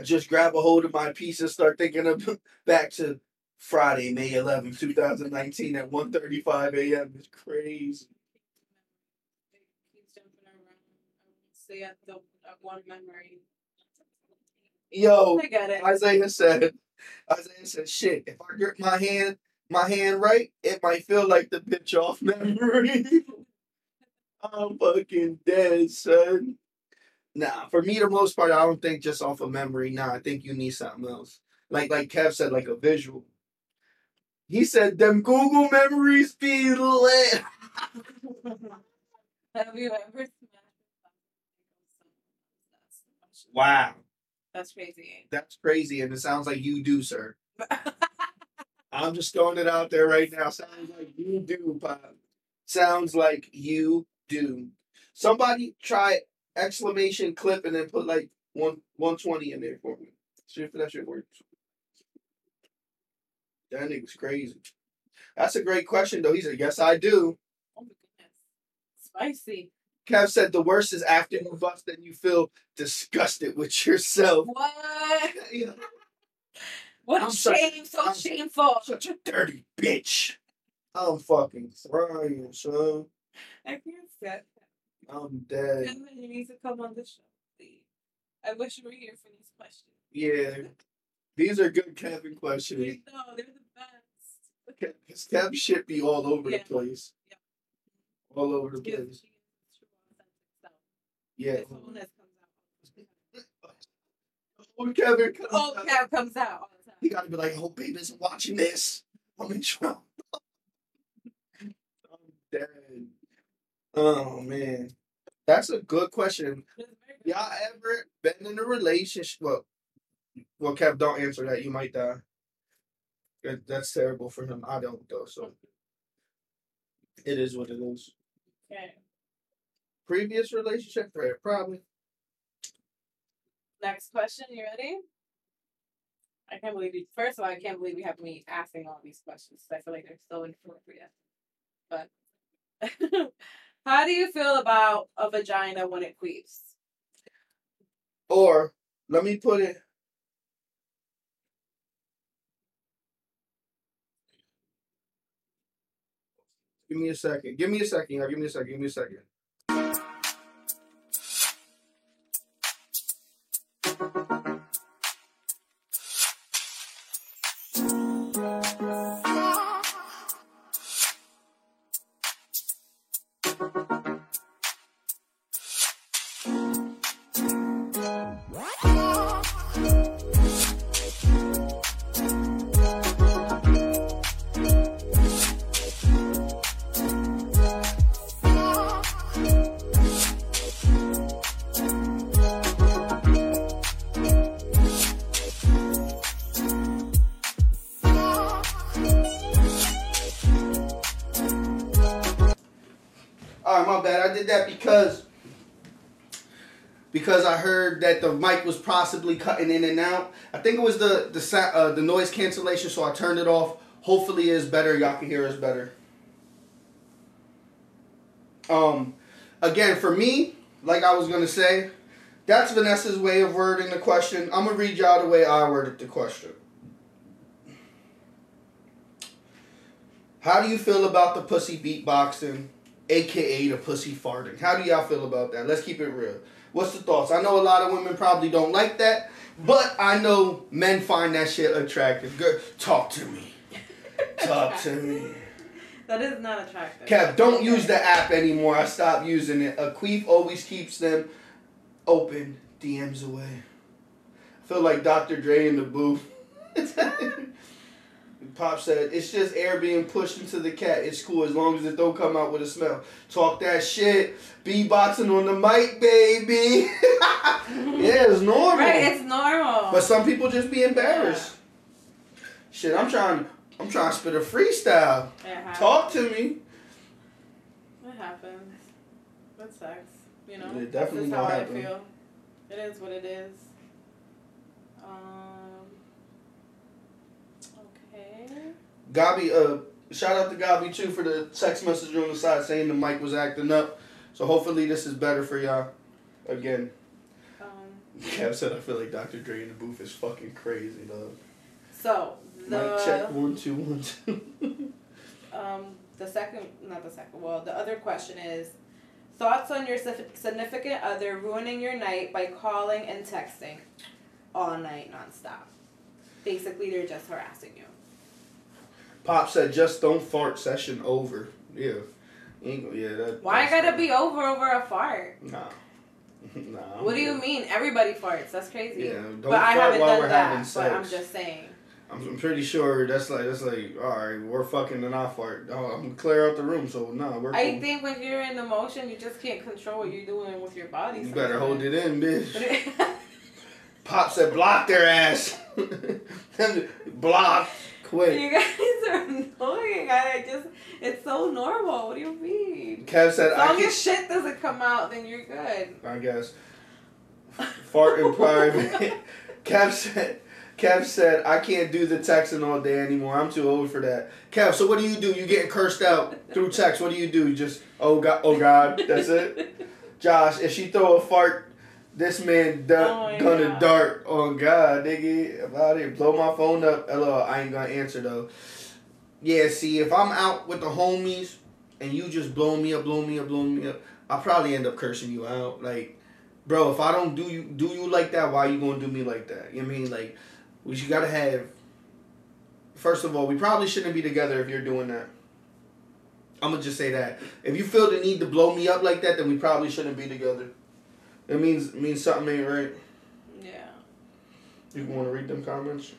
just grab a hold of my piece and start thinking of back to Friday, May 11th, 2019 at 1.35 a.m. It's crazy. Keeps jumping around. Stay at the at one memory. Yo, I get it. Isaiah said, Isaiah said, shit, if I grip my hand, my hand right, it might feel like the bitch off memory. I'm fucking dead, son. Nah, for me, the most part, I don't think just off of memory. Nah, I think you need something else. Like, like Kev said, like a visual. He said, them Google memories be lit. Have you ever wow, That's crazy. that's crazy, and it sounds like you do, sir. I'm just throwing it out there right now. Sounds like you do, Pop. Sounds like you do. Somebody try exclamation clip and then put like one one twenty in there for me. See if that shit works. That nigga's crazy. That's a great question though. He said, Yes, I do. Oh my goodness. Spicy. Kev said the worst is after you bust and you feel disgusted with yourself. What? Yeah. What a I'm such- shame. So I'm- shameful. Such a dirty bitch. I'm fucking crying, son. I can't stand I'm dead. Then you need to come on the show, please. I wish you were here for these questions. Yeah. These are good Kevin You questions. know, they're the best. Kevin shit be all over Yeah. the place. Yeah. All over the place. she is true authentic self. Yeah. His wholeness comes out. Oh, Kevin comes Oh, out. Kev comes out all the time. You gotta be like, hope babe isn't watching this. I'm in trouble. I'm dead. Oh man. That's a good question. It's very good. Y'all ever been in a relationship? Well, well, Kev, don't answer that. You might die. That- That's terrible for him. I don't though, so it is what it is. Okay. Previous relationship, right? Probably. Next question. You ready? I can't believe you. First of all, I can't believe we have me asking all these questions. I feel like they're so inappropriate. But how do you feel about a vagina when it queefs? Or let me put it. Give me a second. Give me a second. Give me a second. Give me a second. Because I heard that the mic was possibly cutting in and out. I think it was the the uh, the noise cancellation, so I turned it off. Hopefully, it's better. Y'all can hear us better. Um, again, for me, like I was gonna say, that's Vanessa's way of wording the question. I'm gonna read y'all the way I worded the question. How do you feel about the pussy beatboxing, aka the pussy farting? How do y'all feel about that? Let's keep it real. What's the thoughts? I know a lot of women probably don't like that, but I know men find that shit attractive. Girl, talk to me. Talk to me. That is not attractive. Kev, don't use the app anymore. I stopped using it. A queef always keeps them open. DMs away. I feel like Dr. Dre in the booth. Pop said, it's just air being pushed into the cat. It's cool as long as it don't come out with a smell. Talk that shit. Beatboxing on the mic, baby. yeah, it's normal. Right, it's normal. But some people just be embarrassed. Shit, I'm trying I'm trying to spit a freestyle. Talk to me. It happens. That sucks. You know. It definitely That's how gonna I feel. It is what it is. Um. Okay. Gabi, uh, shout out to Gabi too for the text message on the side saying the mic was acting up. So hopefully this is better for y'all. Again, Um. Kev said I feel like Dr. Dre in the booth is fucking crazy though. So Mic check one two one two. um the second not the second well the other question is thoughts on your significant other ruining your night by calling and texting all night nonstop. Basically, they're just harassing you. Pop said just don't fart. Session over. Yeah. Yeah. That, Why that's- gotta be over over a fart? Nah. nah. I'm What do you mean? Everybody farts. That's crazy. Yeah. Don't but I haven't while done we're that. having But. I'm just saying. I'm, I'm pretty sure that's like that's like all right. We're fucking and I fart. Oh, I'm gonna clear out the room. So nah, we're. I cool. think when you're in emotion, you just can't control what you're doing with your body. You better hold it in, bitch. it. Pop said, block their ass. block. Quick. you guys are annoying. I just, it's so normal. What do you mean? Kev said, As I long can as shit doesn't come out, then you're good. I guess. Fart in private. Kev said, Kev said, I can't do the texting all day anymore. I'm too old for that. Kev, so what do you do? You getting cursed out through text. What do you do? You just, oh God, oh God, that's it? Josh, if she throw a fart, this man du- Oh gonna God. dart on God, nigga. About it. Blow my phone up. Hello, I ain't gonna answer though. Yeah, see, if I'm out with the homies and you just blow me up, blow me up, blow me up, I'll probably end up cursing you out. Like, bro, if I don't do you do you like that, why you gonna do me like that? You know what I mean? Like, we should gotta have. First of all, we probably shouldn't be together if you're doing that. I'm gonna just say that. If you feel the need to blow me up like that, then we probably shouldn't be together. It means it means something ain't right. Yeah. You want to read them comments?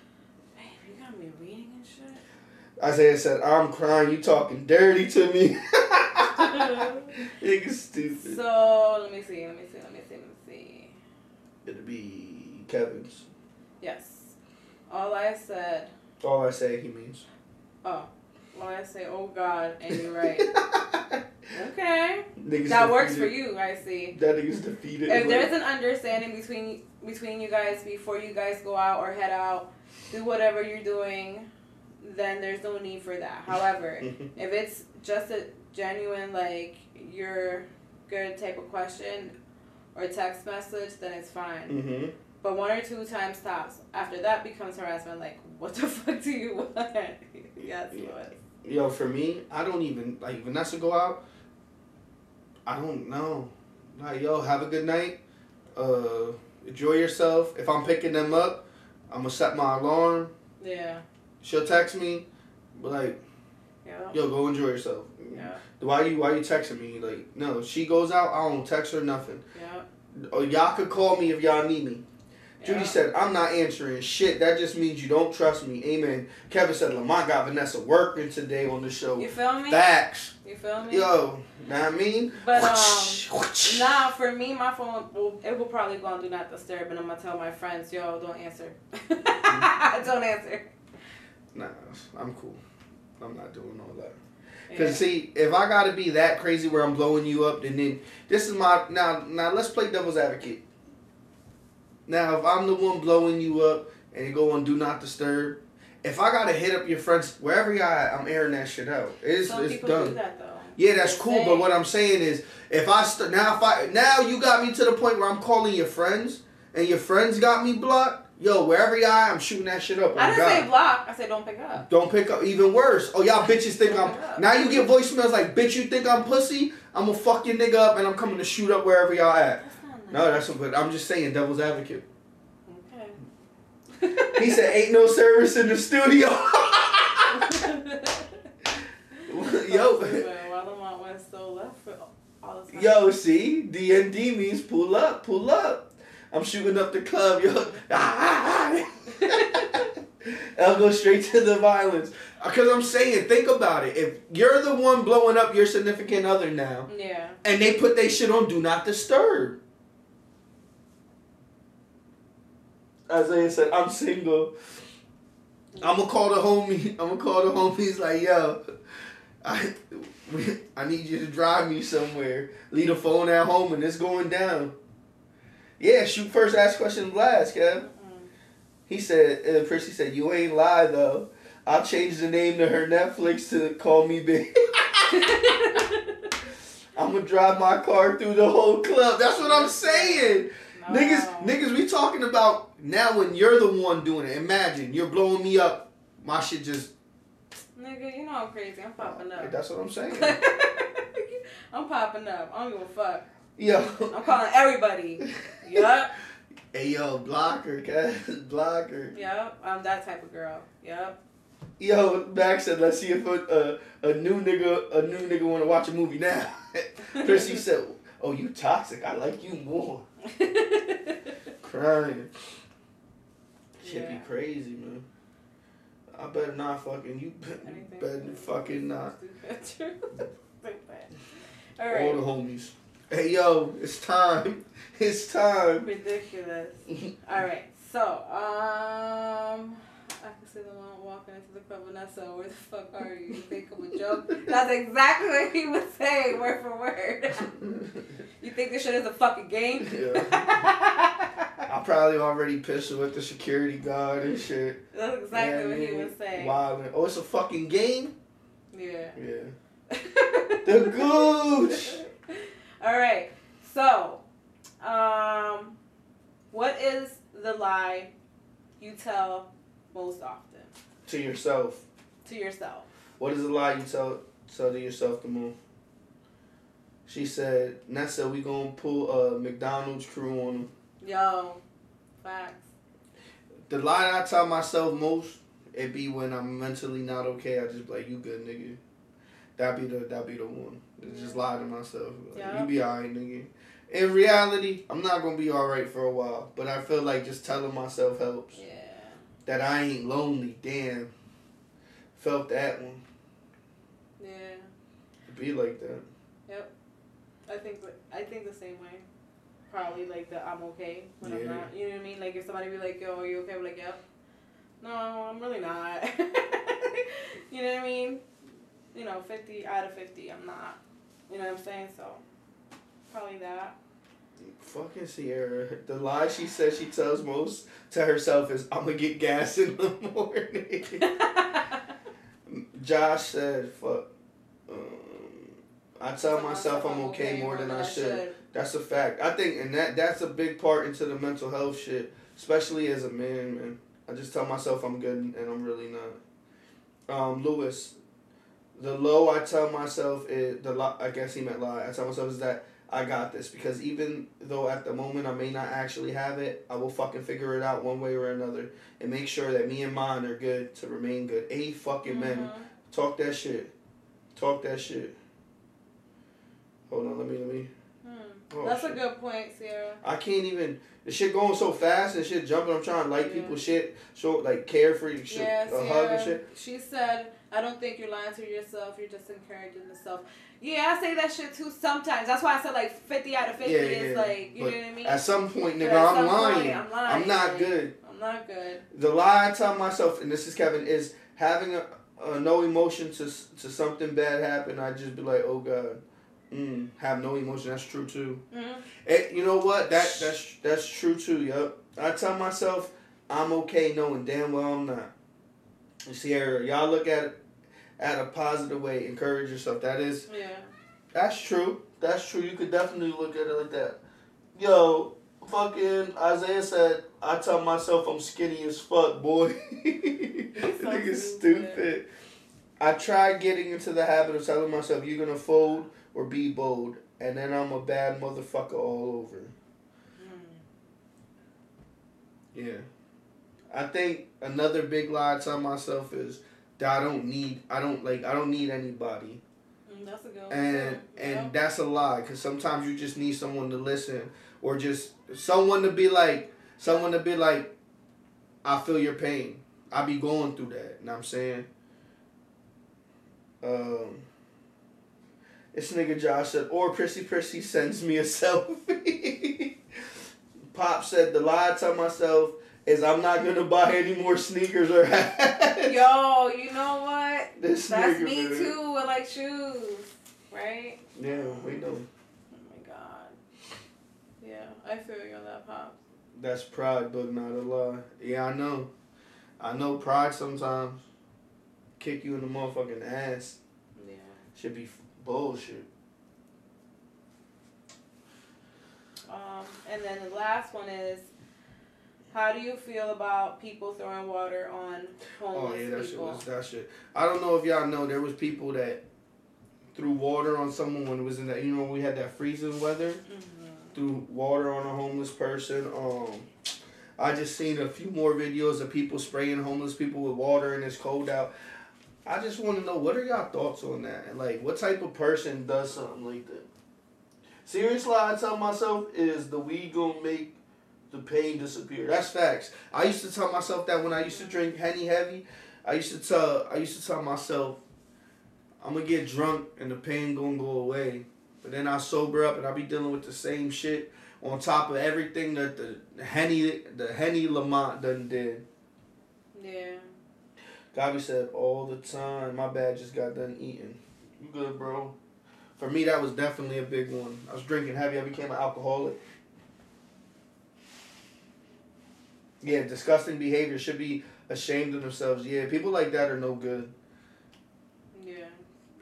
Babe, you got me reading and shit. Isaiah said, "I'm crying. You talking dirty to me." Nigga stupid. so let me see. Let me see. Let me see. Let me see. It'll be Kevin's. Yes. All I said. All I say he means. Oh. All I say. Oh God, and you're right. okay. Niggas That works for you. I see. That nigga's defeated. If there's an understanding between between you guys before you guys go out or head out, do whatever you're doing, then there's no need for that. However, if it's just a genuine like you're good type of question or text message, then it's fine. mm-hmm. But one or two times tops. After that becomes harassment. Like, what the fuck do you want? yes, Yeah. Yo, for me, I don't even like Vanessa go out. I don't know. Like, yo, have a good night. Uh, enjoy yourself. If I'm picking them up, I'm gonna set my alarm. Yeah. She'll text me, but like, Yeah. yo, go enjoy yourself. Yeah. Why you Why you texting me? Like, no, she goes out. I don't text her nothing. Yeah. Oh, y'all could call me if y'all need me. Judy yeah. said, I'm not answering shit. That just means you don't trust me. Amen. Kevin said, Lamont got Vanessa working today on the show. You feel me? Facts. You feel me? Yo, know what I mean? But um, nah, for me, my phone will it will probably go on do not disturb, and I'm gonna tell my friends, yo, don't answer, don't answer. Nah, I'm cool. I'm not doing all that. Yeah. Cause see, if I gotta be that crazy where I'm blowing you up, then then this is my now now let's play devil's advocate. Now if I'm the one blowing you up and you go on do not disturb, if I gotta hit up your friends wherever at, I'm airing that shit out. It's Some it's done. do that though. Yeah, that's cool. But what I'm saying is, if I st- now if I now you got me to the point where I'm calling your friends and your friends got me blocked. Yo, wherever y'all, at, I'm shooting that shit up. I didn't God. say block. I said don't pick up. Don't pick up. Even worse. Oh, y'all bitches think I'm. Now you get voicemails like, bitch, you think I'm pussy? I'm gonna fuck your nigga up and I'm coming to shoot up wherever y'all at. That's not nice. No, that's but I'm just saying, devil's advocate. Okay. He said, ain't no service in the studio. Yo, Why Lamont went so left for all the time? yo, see, DND means pull up, pull up. I'm shooting up the club, yo. I'll go straight to the violence. Uh, because I'm saying, think about it. If you're the one blowing up your significant other now, Yeah. and they put their shit on do not disturb. Isaiah said, I'm single. I'm gonna call the homie. I'm gonna call the homies like, yo, I, I need you to drive me somewhere. Leave the phone at home and it's going down. Yeah, shoot first, ask questions last, Kev. Mm. He said, uh, Prissy said, you ain't lie though. I'll change the name to her Netflix to call me big. I'm gonna drive my car through the whole club. That's what I'm saying. Niggas, oh. niggas, we talking about now when you're the one doing it. Imagine you're blowing me up. My shit just. Nigga, you know I'm crazy. I'm popping up. That's what I'm saying. I'm popping up. I don't give a fuck. Yo. I'm calling everybody. Yup. Hey yo, blocker, guys, blocker. Yup. I'm that type of girl. Yup. Yo, Max said, let's see if a, a, a new nigga a new nigga want to watch a movie now. Prissy said, oh you toxic. I like you more. Crying. Shit Yeah. be crazy, man. I better not fucking you. Anything. Better fucking not. All All right. the homies. Hey yo, it's time. It's time. Ridiculous. All right. So, um, I can see the one walking into the club, Vanessa. Where the fuck are you? You think I'm a joke? That's exactly what he was saying, word for word. you think this shit is a fucking game? Yeah. I probably already pissed with the security guard and shit. That's exactly what he was saying. Wildin'. Oh, it's a fucking game? Yeah. Yeah. The gooch. All right. So, um, what is the lie you tell most often To yourself. to yourself? What is the lie you tell tell to yourself the most? She said, Nessa, we gonna pull a McDonald's crew on them. Yo, facts. The lie I tell myself most, it be when I'm mentally not okay. I just be like, you good, nigga. That be the that be the one. Just lie to myself. Like, Yeah. You be alright, nigga. In reality, I'm not gonna be alright for a while, but I feel like just telling myself helps. Yeah. That I ain't lonely. Damn. Felt that one. Yeah. It be like that. Yep, I think I think the same way. Probably like the I'm okay when I'm not. You know what I mean? Like if somebody be like, "Yo, are you okay?" I'm like, "Yep." No, I'm really not. you know what I mean? You know, fifty out of fifty, I'm not. You know what I'm saying? So probably that. Fucking Sierra. The lie she says she tells most to herself is, I'm gonna get gas in the morning. Josh said, fuck. Um, I tell myself I'm okay more than I should. That's a fact. I think, and that that's a big part into the mental health shit, especially as a man, man. I just tell myself I'm good, and I'm really not. Um, Lewis, the low I tell myself is the lo- I guess he meant lie. I tell myself is that I got this because even though at the moment I may not actually have it, I will fucking figure it out one way or another and make sure that me and mine are good to remain good. A fucking man, Mhm. talk that shit, talk that shit. Hold on, let me let me. Hmm. Oh, That's shit. a good point, Sierra. I can't even. The shit going so fast and shit jumping. I'm trying to like Yeah. people shit, show like carefree shit, Yeah, a hug and shit. She said, "I don't think you're lying to yourself. You're just encouraging yourself." Yeah, I say that shit too sometimes. That's why I said like fifty out of fifty Yeah, is like you know what I mean. At some point, nigga, I'm some lying. point, I'm lying. I'm not good. I'm not good. The lie I tell myself, and this is Kevin, is having a, a no emotion to to something bad happen. I just be like, oh god, mm, have no emotion. That's true too. Mhm. Eh, you know what? That that's that's true too. Yup. I tell myself I'm okay, knowing damn well I'm not. You see, y'all look at it at a positive way. Encourage yourself. That is Yeah. that's true. That's true. You could definitely look at it like that. Yo, fucking Isaiah said, I tell myself I'm skinny as fuck, boy. this so nigga's stupid. stupid. I tried getting into the habit of telling myself, you're gonna fold or be bold. And then I'm a bad motherfucker all over. Mm. Yeah. I think another big lie I tell myself is that I don't need, I don't like, I don't need anybody. Mm, that's a good one. and and that's a lie because sometimes you just need someone to listen or just someone to be like someone to be like i feel your pain. I be going through that. You know what i'm saying? Um this nigga josh said or prissy prissy sends me a selfie. Pop said the lie i tell myself is i'm not gonna buy any more sneakers or hats Yo, you know what? this That's me too with like shoes, right? yeah we know Oh my god. Yeah, I feel you on that, pop. That's pride, but not a lie. Yeah, I know. I know pride sometimes kick you in the motherfucking ass. Yeah. Should be f- bullshit. Um, and then the last one is, how do you feel about people throwing water on homeless people? Oh yeah, that shit was that shit. I don't know if y'all know there was people that threw water on someone when it was in that you know when we had that freezing weather. Mhm. Threw water on a homeless person. Um, I just seen a few more videos of people spraying homeless people with water and it's cold out. I just want to know what are y'all thoughts on that and like what type of person does something like that. Seriously, I tell myself is the weed gonna make the pain disappeared. That's facts. I used to tell myself that when I used to drink Henny Heavy. I used to tell I used to tell myself I'm gonna get drunk and the pain gonna go away. But then I sober up and I be dealing with the same shit on top of everything that the Henny the Henny Lamont done did. Yeah. Gabi said all the time. My bad, just got done eating. You good, bro? For me, that was definitely a big one. I was drinking heavy. I became an alcoholic. Yeah, disgusting behavior should be ashamed of themselves. Yeah, people like that are no good. Yeah.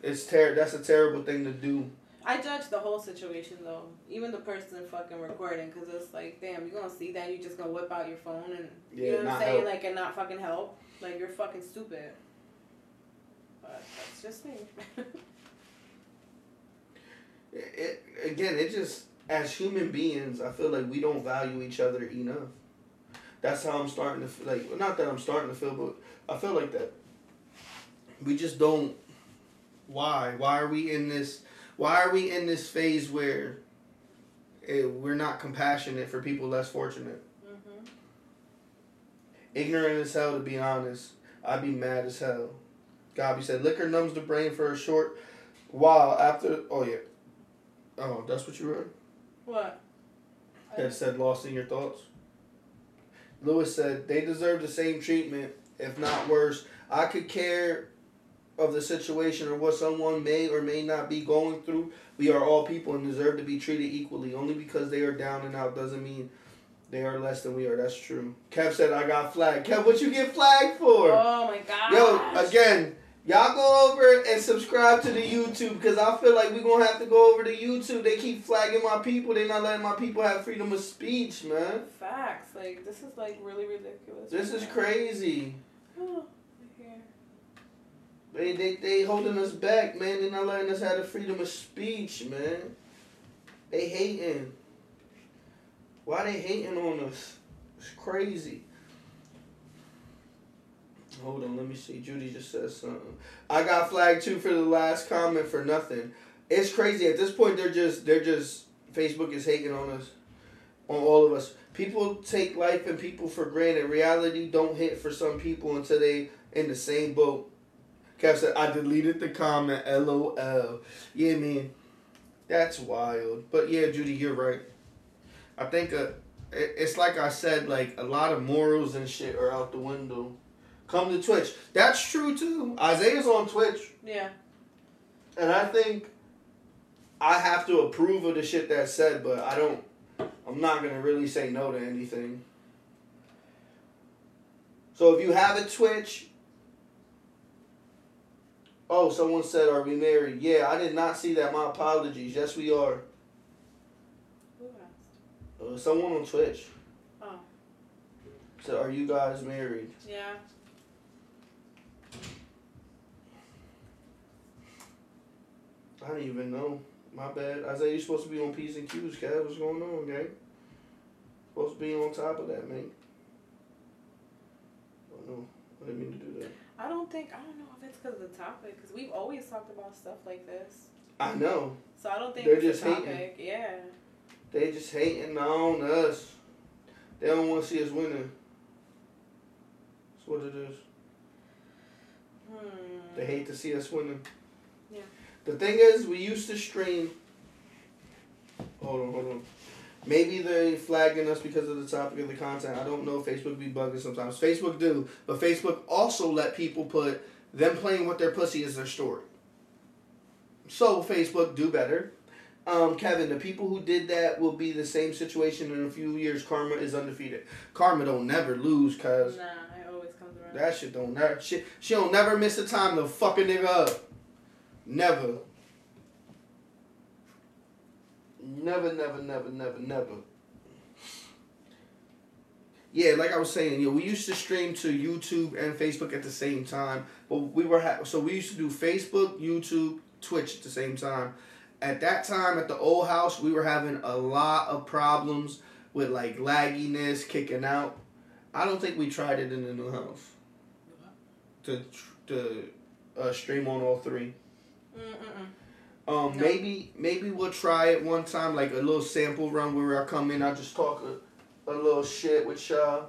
It's ter- That's a terrible thing to do. I judge the whole situation though, even the person fucking recording, because it's like, damn, you're gonna see that, you just gonna whip out your phone and Yeah, you know what I'm saying, help. like, and not fucking help. Like you're fucking stupid. But that's just me. it, again, it just as human beings, I feel like we don't value each other enough. That's how I'm starting to feel like. Not that I'm starting to feel, but I feel like that. We just don't. Why? Why are we in this? Why are we in this phase where it, we're not compassionate for people less fortunate? Mm-hmm. Ignorant as hell, to be honest. I'd be mad as hell. Gabby said, liquor numbs the brain for a short while after. Oh, yeah. Oh, that's what you wrote? What? That said, lost in your thoughts. Lewis said, they deserve the same treatment, if not worse. I could care of the situation or what someone may or may not be going through. We are all people and deserve to be treated equally. Only because they are down and out doesn't mean they are less than we are. That's true. Kev said, I got flagged. Kev, what you get flagged for? Oh my god. Yo, again, y'all go over and subscribe to the YouTube because I feel like we're going to have to go over to YouTube. They keep flagging my people. They're not letting my people have freedom of speech, man. Facts. Like, this is like really ridiculous. This is crazy. Oh. They, they, they holding us back, man. They're not letting us have the freedom of speech, man. They hating. Why they hating on us? It's crazy. Hold on, let me see. Judy just said something. I got flagged too for the last comment for nothing. It's crazy. At this point, they're just they're just Facebook is hating on us, on all of us. People take life and people for granted. Reality don't hit for some people until they in the same boat. Kev said, I deleted the comment. LOL. Yeah, man. That's wild. But yeah, Judy, you're right. I think uh, it's like I said, like a lot of morals and shit are out the window. Come to Twitch. That's true too. Isaiah's on Twitch, Yeah. and I think I have to approve of the shit that's said, but I don't. I'm not gonna really say no to anything. So if you have a Twitch, oh, someone said, "Are we married?" Yeah, I did not see that. My apologies. Yes, we are. Who asked? Uh, someone on Twitch Oh. said, "Are you guys married?" Yeah. I didn't even know. My bad. Isaiah, you're supposed to be on P's and Q's, Kev. What's going on, gang? Supposed to be on top of that, man. Oh no, I didn't mean to do that. I don't think I don't know if it's because of the topic because we've always talked about stuff like this. I know. So I don't think They're just the hating. Yeah. They just hating on us. They don't want to see us winning. That's what it is. Hmm. They hate to see us winning. Yeah. The thing is, we used to stream. Hold on, hold on. Maybe they flagging us because of the topic of the content. I don't know. Facebook be bugging sometimes. Facebook do, but Facebook also let people put them playing with their pussy as their story. So Facebook do better. Um, Kevin, the people who did that will be the same situation in a few years. Karma is undefeated. Karma don't never lose, cause Nah, it always comes around. that shit don't never. She, she don't never miss a time to fuck a nigga up. Never. Never, never, never, never, never. Yeah, like I was saying, you know, we used to stream to YouTube and Facebook at the same time, but we were ha- so we used to do Facebook, YouTube, Twitch at the same time. At that time, at the old house, we were having a lot of problems with like lagginess, kicking out. I don't think we tried it in the new house to to uh, stream on all three. Um, No. maybe maybe we'll try it one time, like a little sample run where I come in, I just talk a, a little shit with Shaw.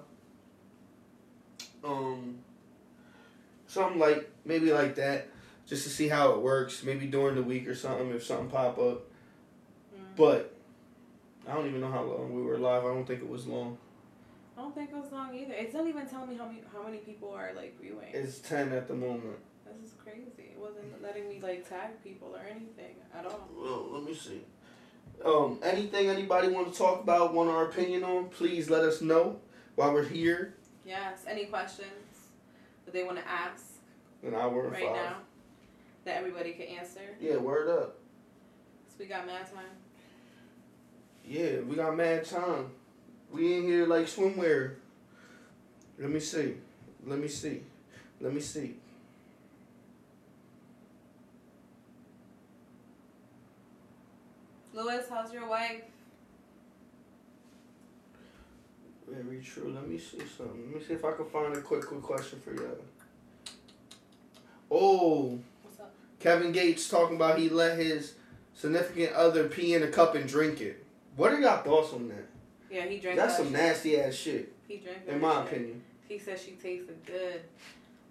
Um, something like maybe like that, just to see how it works. Maybe during the week or something if something pop up. Mm. But I don't even know how long we were live. I don't think it was long. I don't think it was long either. It's not even telling me how many how many people are like viewing. It's ten at the moment. This is crazy. It wasn't letting me like tag people or anything at all. Well, let me see. Um, anything anybody want to talk about, want our opinion on, please let us know while we're here. Yes. Any questions that they want to ask An hour right five. now that everybody can answer? Yeah, word up. Cause we got mad time. Yeah, we got mad time. We in here like swimwear. Let me see. Let me see. Let me see. Lewis, how's your wife? Very true. Let me see something. Let me see if I can find a quick, quick question for you. Oh, What's up? Kevin Gates talking about he let his significant other pee in a cup and drink it. What are y'all thoughts on that? Yeah, he drank. That's that some shit. nasty ass shit, He drank. It. In my shit. opinion. He said she tasted good,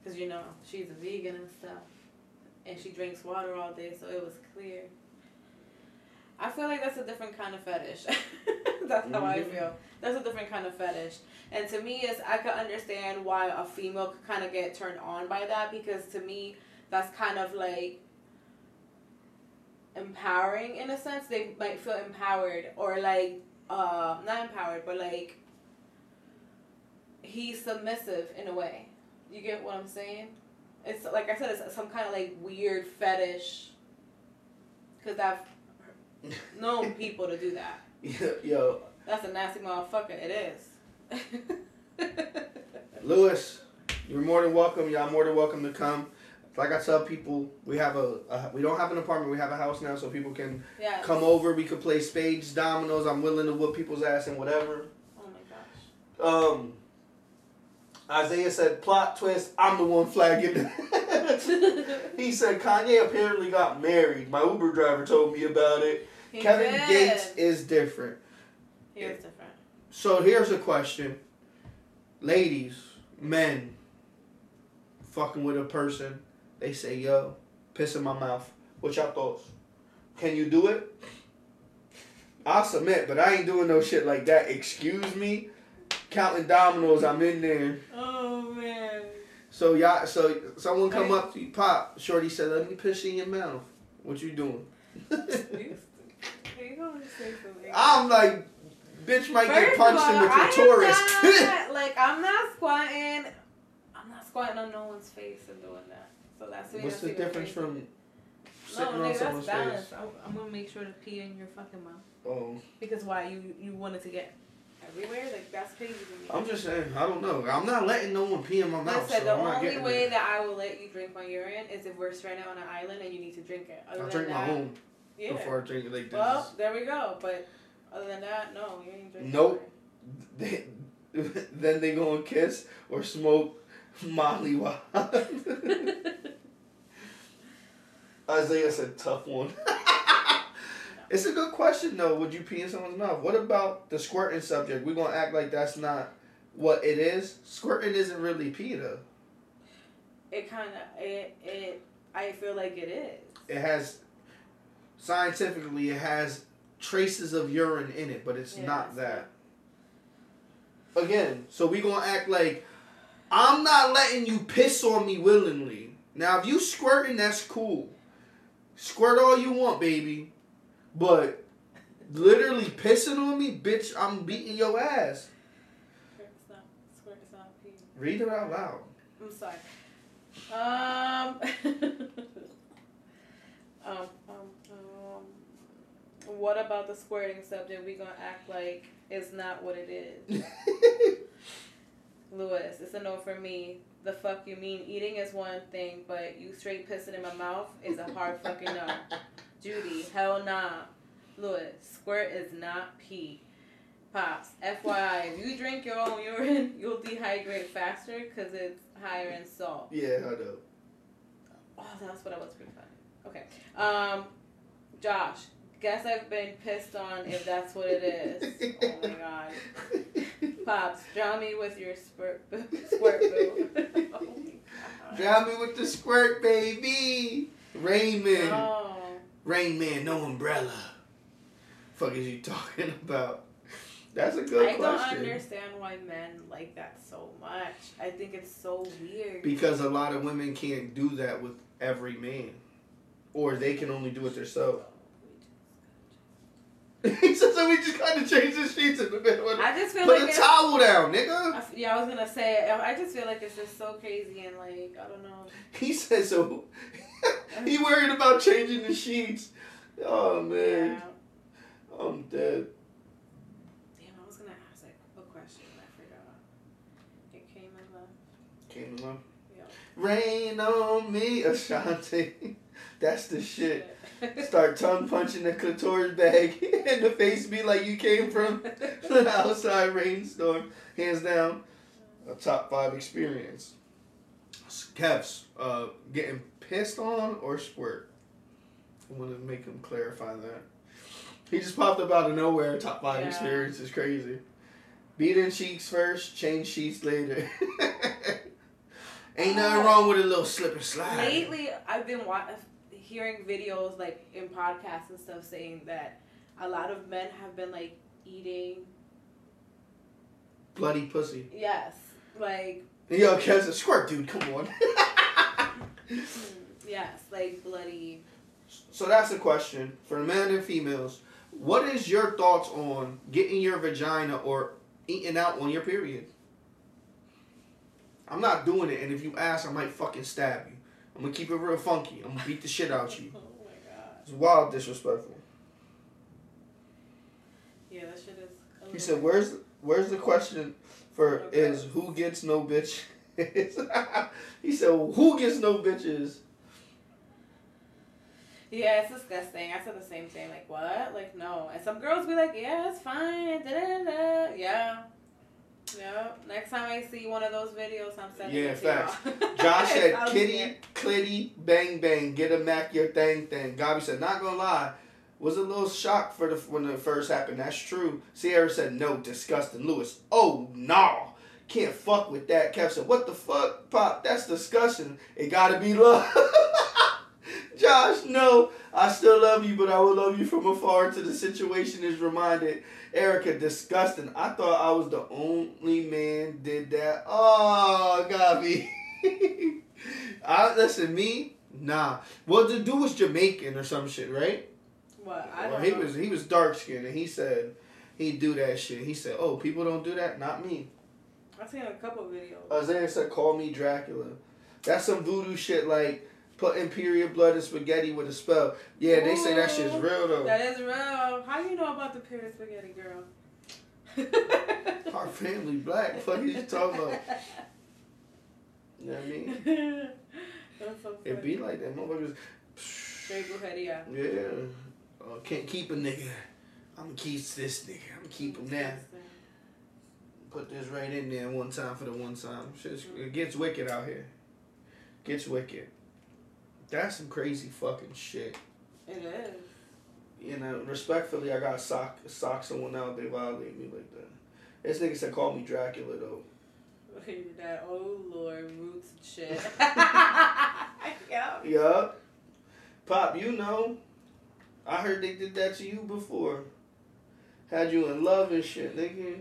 cause you know she's a vegan and stuff, and she drinks water all day, so it was clear. I feel like that's a different kind of fetish. that's how I Mhm. feel. That's a different kind of fetish, and to me, is I could understand why a female could kind of get turned on by that because to me, that's kind of like empowering in a sense. They might feel empowered or like uh not empowered, but like he's submissive in a way. You get what I'm saying? It's like I said, it's some kind of like weird fetish. Cause I've known people to do that. Yo, That's a nasty motherfucker. It is. Lewis, you're more than welcome. Y'all more than welcome to come. Like I tell people, we have a, a we don't have an apartment. We have a house now, so people can yeah. come over. We could play spades, dominoes. I'm willing to whoop people's ass and whatever. Oh my gosh. Um, Isaiah said, plot twist. I'm the one flagging. he said Kanye apparently got married. My Uber driver told me about it. He Kevin did. Gates is different. He is different. So here's a question. Ladies, men, fucking with a person, they say, yo, piss in my mouth. What y'all thoughts? Can you do it? I'll submit, but I ain't doing no shit like that. Excuse me? Counting dominoes, I'm in there. Oh man. So y'all, so someone come up to you, pop. Shorty said, "Let me piss in your mouth." What you doing? You you gonna say something? I'm like, bitch might get punched all, in the I clitoris. not- like I'm not squatting. I'm not squatting on no one's face and doing that. So that's What's the difference crazy. from No, sitting on nigga, that's someone's balance. face? I'm, I'm gonna make sure to pee in your fucking mouth. Oh, Because why? You you wanted to get everywhere? Like that's crazy to me. I'm just saying. I don't know. I'm not letting no one pee in my mouth. Listen, so the I'm only way it. that I will let you drink my urine is if we're stranded on an island and you need to drink it. Other I'll than drink my that, own Yeah. before I drink it like this. Well, there we go. But other than that, no, you ain't drinking. Nope. They, then they go and kiss or smoke Molly. Isaiah said, "Tough one." It's a good question though. Would you pee in someone's mouth? What about the squirting subject? We're gonna act like that's not what it is. Squirting isn't really pee though. It kind of it it. I feel like it is. It has scientifically it has traces of urine in it, but it's Yeah, not that. Again, so we gonna act like I'm not letting you piss on me willingly. Now, if you squirting, that's cool. Squirt all you want, baby. But literally pissing on me, bitch, I'm beating your ass. Not. Squirt, not pee. Read it out loud. I'm sorry. Um, um. What about the squirting subject? We gonna act like it's not what it is. Lewis, it's a no for me. The fuck you mean? Eating is one thing, but you straight pissing in my mouth is a hard fucking no. Judy, hell nah. Lewis, squirt is not pee. Pops, FYI, if you drink your own urine, you'll dehydrate faster because it's higher in salt. yeah, I know. Oh, that's what I was pretty funny. Okay. Um, Josh, guess I've been pissed on if that's what it is. oh my god. Pops, drown me with your squirt, squirt boo. oh. Drown me with the squirt, baby. Rain Man. Oh. Rain Man, no umbrella. Fuck is you talking about? That's a good question. I don't understand why men like that so much. I think it's so weird. Because a lot of women can't do that with every man, or they can only do it themselves. he said, "So we just kind of changed the sheets in the middle. I just feel Put like a towel down, nigga." I yeah, I was gonna say. I just feel like it's just so crazy and like I don't know. He said so. he worried about changing the sheets. Oh man, Yeah. I'm dead. Damn, I was gonna ask like a question I forgot. It came in the Came yeah. Rain on me, Ashanti. That's the shit. Start tongue punching the clitoris bag in the face, be like you came from the outside rainstorm. Hands down, a top five experience. Kevs, uh, getting pissed on or squirt? I want to make him clarify that. He just popped up out of nowhere. Top five Yeah. experience is crazy. Beating cheeks first, change sheets later. Ain't nothing wrong with a little slip and slide. Lately, I've been wa- hearing videos like in podcasts and stuff saying that a lot of men have been like eating. Bloody pussy. Yes, like Yo, Kev's a squirt, dude. Come on. yes, like bloody. so that's the question for men and females. What is your thoughts on getting your vagina or eating out on your period? I'm not doing it, and if you ask, I might fucking stab you. I'm gonna keep it real funky. I'm gonna beat the shit out of you. Oh my god. It's wild disrespectful. Yeah, that shit is. He said, "Where's where's the question for Okay. is who gets no bitch?" he said, "Who gets no bitches?" Yeah, it's disgusting. I said the same thing. Like what? Like no. And some girls be like, yeah, it's fine. Da da da. Yeah. Yeah. Next time I see one of those videos, I'm sending Yeah, it to y'all. Josh said, oh, "Kitty, clitty, bang bang, get a mac your thing thing." Gabi said, "Not gonna lie." Was a little shocked for the when it first happened. That's true. Sierra said no, disgusting. Lewis, oh no, can't fuck with that. Kev said, what the fuck, Pop? That's disgusting. It gotta be love. Josh, no, I still love you, but I will love you from afar until the situation is reminded. Erica, disgusting. I thought I was the only man did that. Oh, Gabi. I listen, me, nah. Well, the dude was Jamaican or some shit, right? What? I Well, he know. was he was dark skinned and he said he'd do that shit. He said, "Oh, people don't do that. Not me." I've seen a couple videos. Isaiah said, "Call me Dracula." That's some voodoo shit, like putting Imperial blood in spaghetti with a spell. Yeah, they say that shit's real though. That is real. How you know about the period spaghetti, girl? Our family black. Fuck you talking about? You know what I mean? That's so funny. It be like that, motherfuckers. Straight go ahead, yeah. Yeah. Uh, can't keep a nigga. I'm gonna keep this nigga. I'm gonna keep him now. Put this right in there one time for the one time. Shit's, it gets wicked out here. Gets wicked. That's some crazy fucking shit. It is. You know, respectfully, I got sock sock someone out. They violate me like that. This nigga said call me Dracula though. that oh lord roots and shit. yeah. Yeah. Pop, you know. I heard they did that to you before. Had you in love and shit, nigga.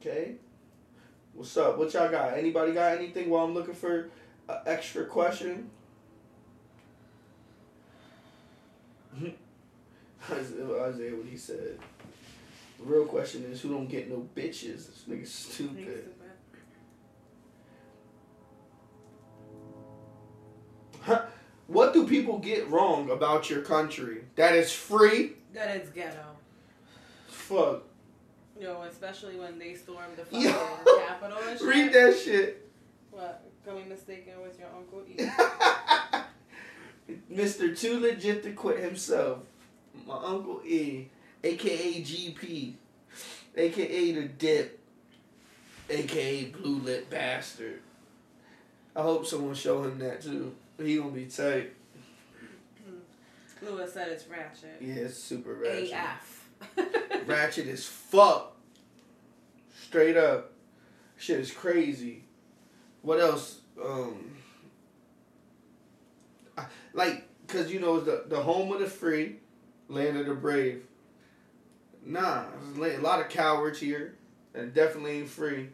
Okay. What's up? What y'all got? Anybody got anything while I'm looking for an extra question? Isaiah, what he said. The real question is who don't get no bitches? This nigga's stupid. What do people get wrong about your country? That it's free? That is ghetto. Fuck. Yo, especially when they stormed the fucking Yo. Capitol and shit. Read that shit. What? Me mistaken with your uncle E. Mr. Too Legit to Quit himself. My Uncle E, aka GP, aka The Dip, aka Blue Lip Bastard. I hope someone show him that too. He gonna be tight. Lewis said it's ratchet. Yeah, it's super ratchet. AF. ratchet as fuck. Straight up. Shit is crazy. What else? Um, I- like, cause you know it's the the home of the free, land of the brave. Nah, there's a lot of cowards here, and definitely ain't free.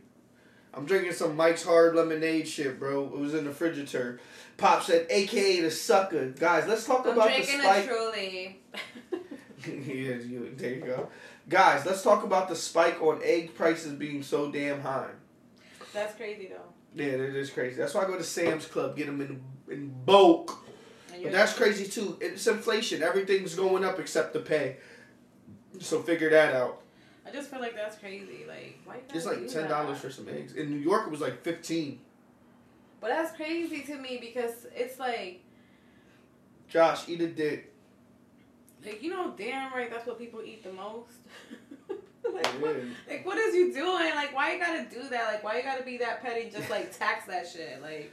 I'm drinking some Mike's Hard Lemonade shit, bro. It was in the refrigerator. Pop said, AKA the sucker. Guys, let's talk about the shit. I'm about the drinking a truly. yeah, you, there you go. Guys, let's talk about the spike on egg prices being so damn high. That's crazy though. Yeah, it is crazy. That's why I go to Sam's Club, get them in in bulk. But that's crazy too. It's inflation. Everything's going up except the pay. So figure that out. I just feel like that's crazy. Like, why It's like ten dollars that? for some eggs. In New York, it was like fifteen. But that's crazy to me because it's like, Josh, eat a dick. Like you know, damn right, that's what people eat the most. like, what, is. like, what is you doing? Like, why you gotta do that? Like, why you gotta be that petty? Just like tax that shit. Like,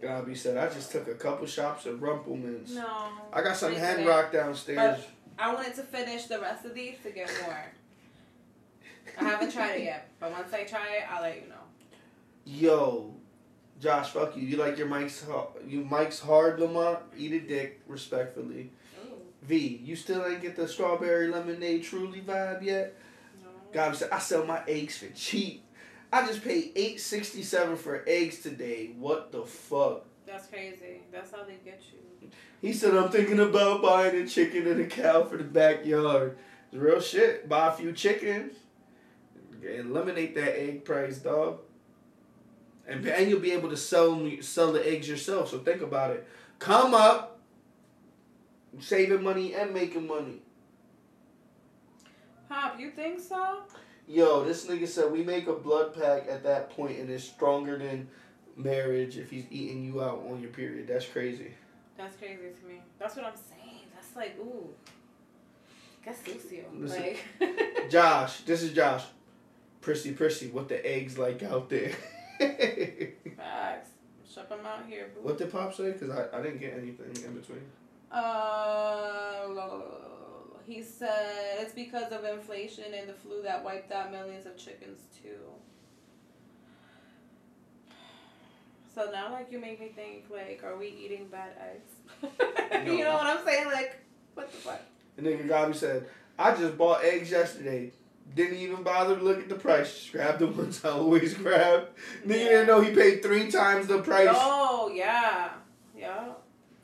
Gabby said, I just took a couple shops of Rumple Minze. no. I got some hand rock downstairs. I wanted to finish the rest of these to get more. I haven't tried it yet, but once I try it, I'll let you know. Yo, Josh, fuck you. You like your Mike's ha- you Mike's hard, Lamont? Eat a dick, respectfully. V, you still ain't get the strawberry lemonade truly vibe yet? no. Gabby said, I sell my eggs for cheap. I just paid eight sixty seven for eggs today. What the fuck? That's crazy. That's how they get you. He said, I'm thinking about buying a chicken and a cow for the backyard. It's real shit. Buy a few chickens. Eliminate that egg price, dog. And, and you'll be able to sell sell the eggs yourself. So think about it. Come up, saving money and making money. Pop, you think so? Yo, this nigga said we make a blood pack at that point and it's stronger than marriage if he's eating you out on your period. That's crazy. That's crazy to me. That's what I'm saying. That's like, ooh. That's sucio. Listen. Like, Josh, this is Josh. Prissy, prissy, what the eggs like out there? facts. Shut them out here, boo. what did Pop say? Because I, I didn't get anything in between. Uh, he said it's because of inflation and the flu that wiped out millions of chickens too. So now, like, you make me think, like, are we eating bad eggs? No. you know what I'm saying? Like, what the fuck? The nigga Gabi said, I just bought eggs yesterday. Didn't even bother to look at the price. Just grabbed the ones I always grab. Nigga Yeah. didn't know he paid three times the price. Oh yeah, yeah.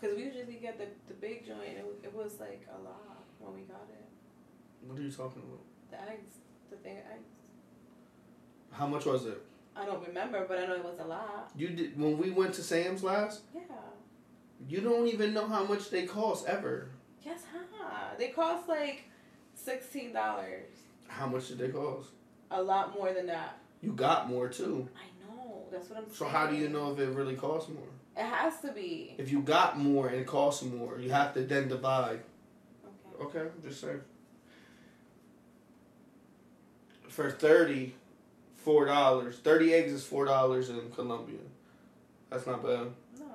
Because we usually get the big joint. It, was- it was like a lot when we got it. What are you talking about? The eggs, the thing of eggs. How much was it? I don't remember, but I know it was a lot. You did when we went to Sam's last. Yeah. You don't even know how much they cost ever. Yes, huh? They cost like sixteen dollars. How much did they cost? A lot more than that. You got more too. I know. That's what I'm So saying. how do you know if it really costs more? It has to be. If you got more and it costs more, you have to then divide. Okay. Okay, I'm just saying. For thirty, four dollars. Thirty eggs is four dollars in Colombia. That's not bad. No,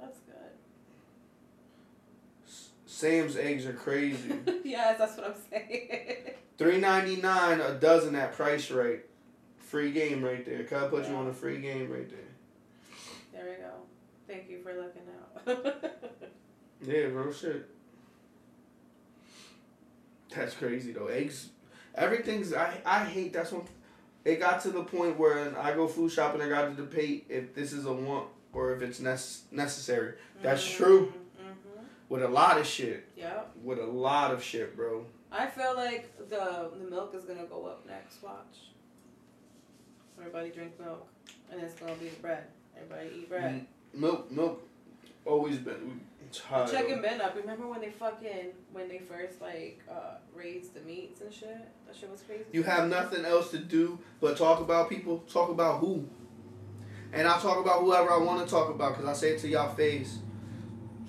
that's good. S- Sam's eggs are crazy. yes, that's what I'm saying. Three ninety nine a dozen at price rate. Free game right there. Can I put you on a free game right there? there we go. Thank you for looking out. Yeah, real shit. That's crazy though. Eggs, everything's. I I hate. That's when it got to the point where I go food shopping. I got to debate if this is a want or if it's nece- necessary. That's true. Mm-hmm. With a lot of shit. Yep. With a lot of shit, bro. I feel like the the milk is gonna go up next. Watch. Everybody drink milk, and it's gonna be bread. Everybody eat bread. Mm, Milk, milk, always been. The chicken been up. Remember when they fucking when they first like uh raised the meats and shit? That shit was crazy. You have nothing else to do but talk about people. Talk about who. And I'll talk about whoever I want to talk about because I say it to y'all face.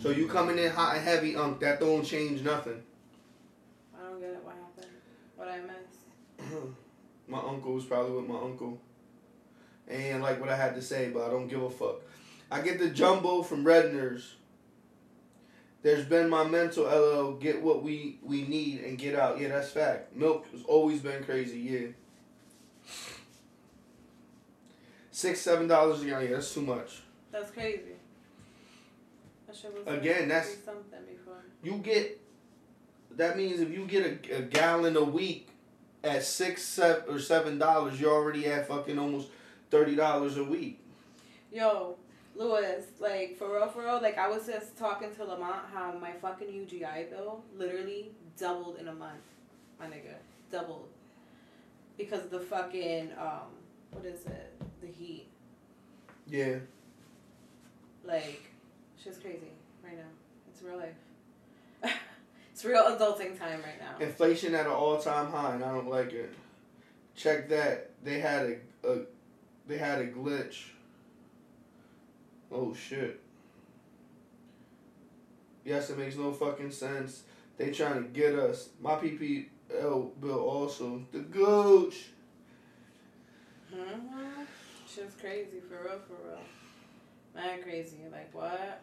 So you coming in hot and heavy, um, that don't change nothing. I don't get it. What happened? What I missed? my uncle was probably with my uncle. And like what I had to say, but I don't give a fuck. I get the jumbo from Redner's. There's been my mental LL, get what we, we need and get out. Yeah, that's fact. Milk has always been crazy, yeah. Six, seven dollars a gallon, yeah, that's too much. That's crazy. That Again, that's- something before. You get that means if you get a, a gallon a week at six seven or seven dollars, you're already at fucking almost thirty dollars a week. Yo, Lewis, like for real, for real, like I was just talking to Lamont how my fucking UGI bill literally doubled in a month, my nigga, doubled, because of the fucking um, what is it, the heat, Yeah. like, shit's crazy right now. It's real life. it's real adulting time right now. Inflation at an all time high and I don't like it. Check that. They had a, a they had a glitch. Oh shit. Yes, it makes no fucking sense. They trying to get us. My PPL bill also. The gooch. Mm-hmm. Shit's crazy for real, for real. Mad crazy. Like what?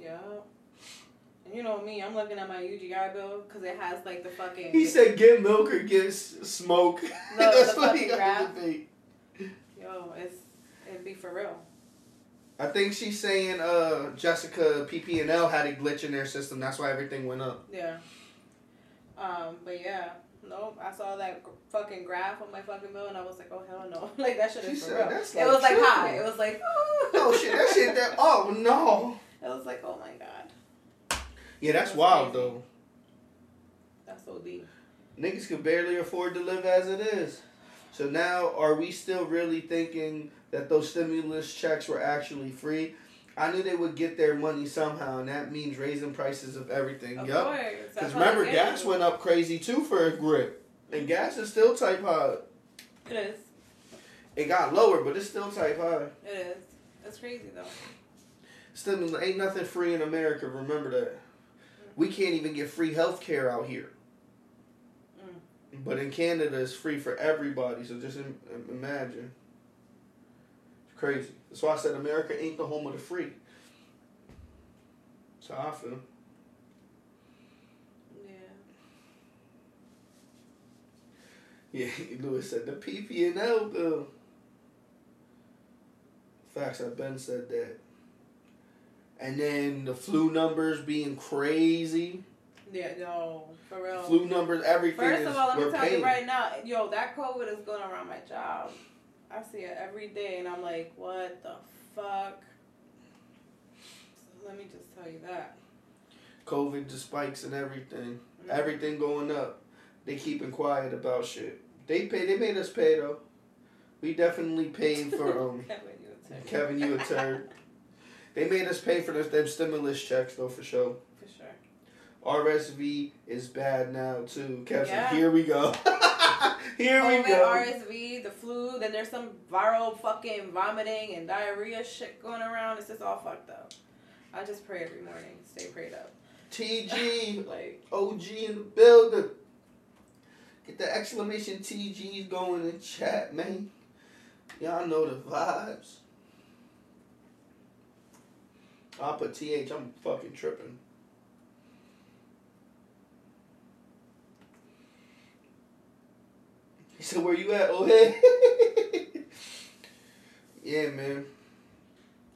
Yeah. And you know me, I'm looking at my UGI bill because it has like the fucking. He said get milk or get s- smoke. No, That's the what he fucking got to debate. Yo, it's be for real. I think she's saying uh Jessica PP&L had a glitch in their system. That's why everything went up. Yeah. Um, but yeah, nope. I saw that g- fucking graph on my fucking bill, and I was like, oh hell no, like that shit is for real. that's it like was like high. It was like, Oh shit, that shit that oh no. It was like, oh my god, Yeah, that's That's wild crazy. though. that's so deep. Niggas could barely afford to live as it is. So now, are we still really thinking that those stimulus checks were actually free? I knew they would get their money somehow, and that means raising prices of everything. Of course. Because remember, gas went up crazy too for a grip, and gas is still type high. It is. It got lower, but it's still type high. It is. It's crazy though. Still, ain't nothing free in America. Remember that. We can't even get free health care out here. Mm. But in Canada, it's free for everybody. So just im- imagine. Crazy. That's why I said America ain't the home of the free. That's how I feel. Yeah. Yeah, Lewis said the PP and L bill. Facts, I've been said that. And then the flu numbers being crazy. Yeah. No, for real. Flu numbers, everything First of all, let me tell you right now, yo, that COVID is going around my job. I see it every day, and I'm like, what the fuck? So let me just tell you that. COVID, the spikes and everything. Mm. Everything going up. They keeping quiet about shit. They pay. They made us pay though. We definitely paid for um. Kevin, you a turd. Kevin, you a turd. They made us pay for those them stimulus checks though for sure. For sure. RSV is bad now too. Kevin, Yeah. here we go. here we COVID, go. RSV, the flu, then there's some viral fucking vomiting and diarrhea shit going around. It's just all fucked up. I just pray every morning. Stay prayed up. TG, Like, OG in the building. Get the exclamation TGs going in chat, man. Y'all know the vibes. I'll put TH, I'm fucking tripping. He said, Where you at? Oh, hey. yeah, man.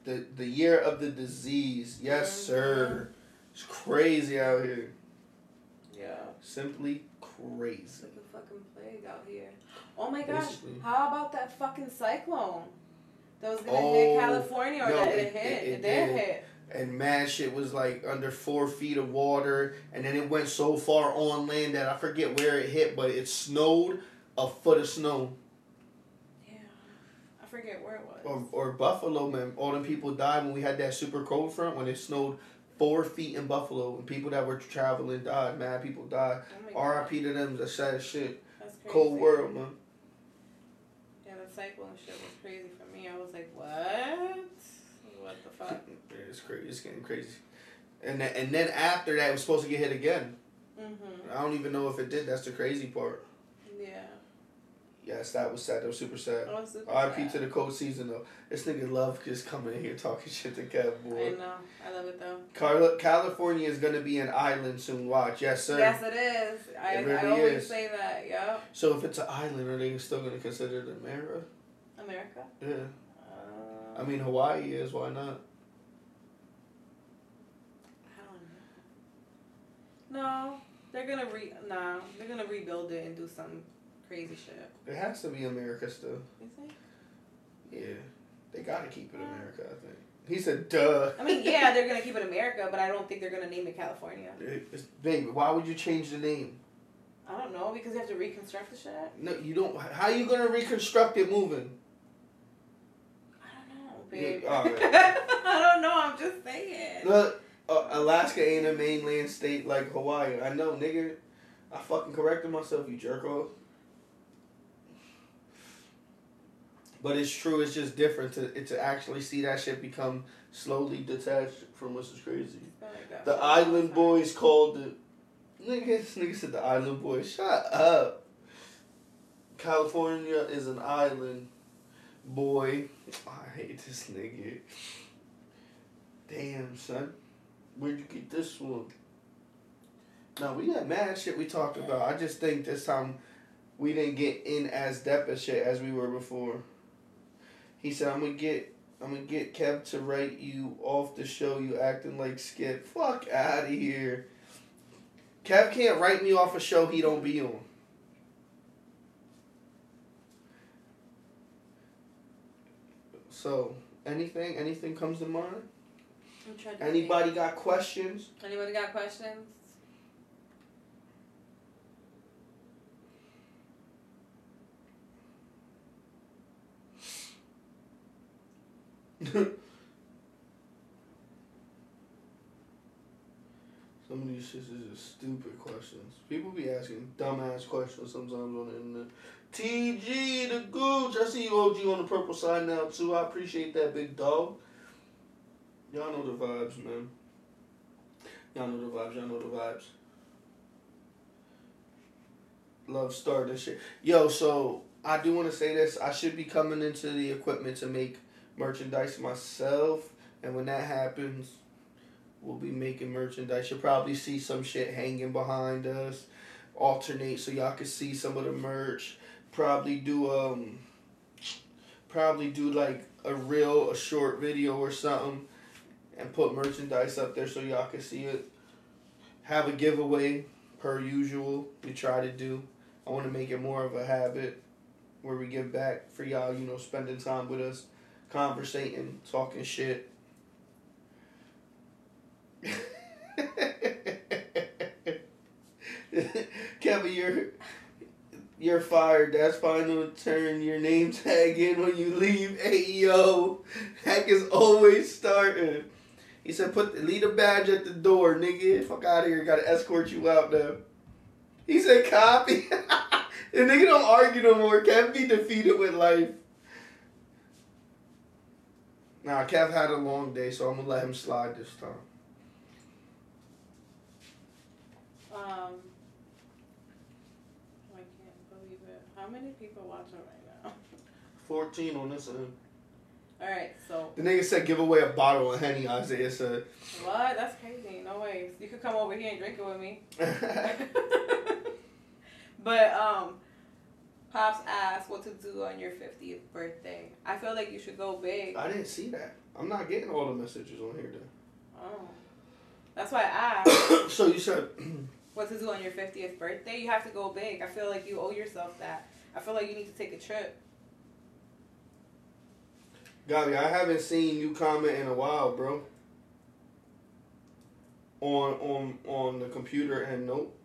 The, the year of the disease. Yes, mm-hmm. sir. It's crazy out here. yeah. Simply It's crazy. like a fucking plague out here. Oh my gosh. Basically. How about that fucking cyclone? That was gonna Oh, hit California or no, that it, it- hit. it- It, did. hit. And mad shit was like under four feet of water, and then it went so far on land that I forget where it hit, but it snowed a foot of snow. Yeah. I forget where it was. Or, or Buffalo, man, all the people died when we had that super cold front when it snowed four feet in Buffalo, and people that were traveling died. Mad people died. Oh. R.I.P. to them. That's sad shit. That's crazy. Cold world, man. Yeah, the cyclone shit was crazy for me. I was like, what? What the fuck? It's crazy. It's getting crazy. And then, and then after that, it was supposed to get hit again. Mm-hmm. I don't even know if it did. That's the crazy part. Yes, that was sad. That was super sad. I was super RIP sad. to the cold season though. This nigga love just coming in here talking shit to Kev I know. I love it though. Carla, California is gonna be an island soon. Watch, yes sir. Yes, it is. I, It really I always is. say that. Yep. So if it's an island, are they still gonna consider it America? America. Yeah. Uh, I mean Hawaii is. Why not? I don't know. No, they're gonna re. Nah, they're gonna rebuild it and do some crazy shit. It has to be America still. You think? Yeah. They gotta keep it America. I think. He said, "Duh." I mean, yeah, they're gonna keep it America, but I don't think they're gonna name it California. It's, baby, why would you change the name? I don't know because you have to reconstruct the shit. No, you don't. How are you gonna reconstruct it moving? I don't know, babe. Yeah. I don't know. I'm just saying. Look, uh, Alaska ain't a mainland state like Hawaii. I know, nigga. I fucking corrected myself, you jerk off. But it's true. It's just different to to actually see that shit become slowly detached from us is crazy. Like The Island Boys called it. Nigga, this nigga said the Island Boys. Shut up. California is an island, boy. I hate this nigga. Damn, son. Where'd you get this one? No, we got mad shit we talked about. I just think this time we didn't get in as depth of shit as we were before. He said, "I'm gonna get, I'm gonna get Kev to write you off the show. You acting like Skip. Fuck out of here. Kev can't write me off a show he don't be on. So, anything, anything comes to mind? I'm trying to Anybody got questions? Anybody got questions? Some of these shits is just stupid questions. People be asking dumbass questions sometimes on the internet. TG the Gooch, I see you OG on the purple side now too. I appreciate that big dog. Y'all know the vibes, man. Y'all know the vibes. Y'all know the vibes. Love start this shit. Yo, so I do want to say this. I should be coming into the equipment to make merchandise myself, and when that happens, we'll be making merchandise. You'll probably see some shit hanging behind us, alternate so y'all can see some of the merch. Probably do um, probably do like a real a short video or something, and put merchandise up there so y'all can see it. Have a giveaway per usual. We try to do. I want to make it more of a habit where we give back for y'all. You know, spending time with us, conversating, talking shit. Kevin, you're you're fired. That's final turn your name tag in when you leave. AEO. yo, Hack is always starting. He said, "Put leave a badge at the door, nigga. Fuck out of here. Got to escort you out now." He said, "Copy." the nigga don't argue no more. Can't be defeated with life. Nah, Kev had a long day, so I'm gonna let him slide this time. Um, I can't believe it. How many people watching right now? 14 on this end. All right, so The nigga said give away a bottle of Henny, Isaiah said. what? That's crazy. No way. You could come over here and drink it with me. but um, Pops asked what to do on your 50th birthday. I feel like you should go big. I didn't see that. I'm not getting all the messages on here Oh, that's why I asked so you said what to do on your 50th birthday. You have to go big. I feel like you owe yourself that. I feel like you need to take a trip. Gabi, I haven't seen you comment in a while, bro. On on on the computer and nope.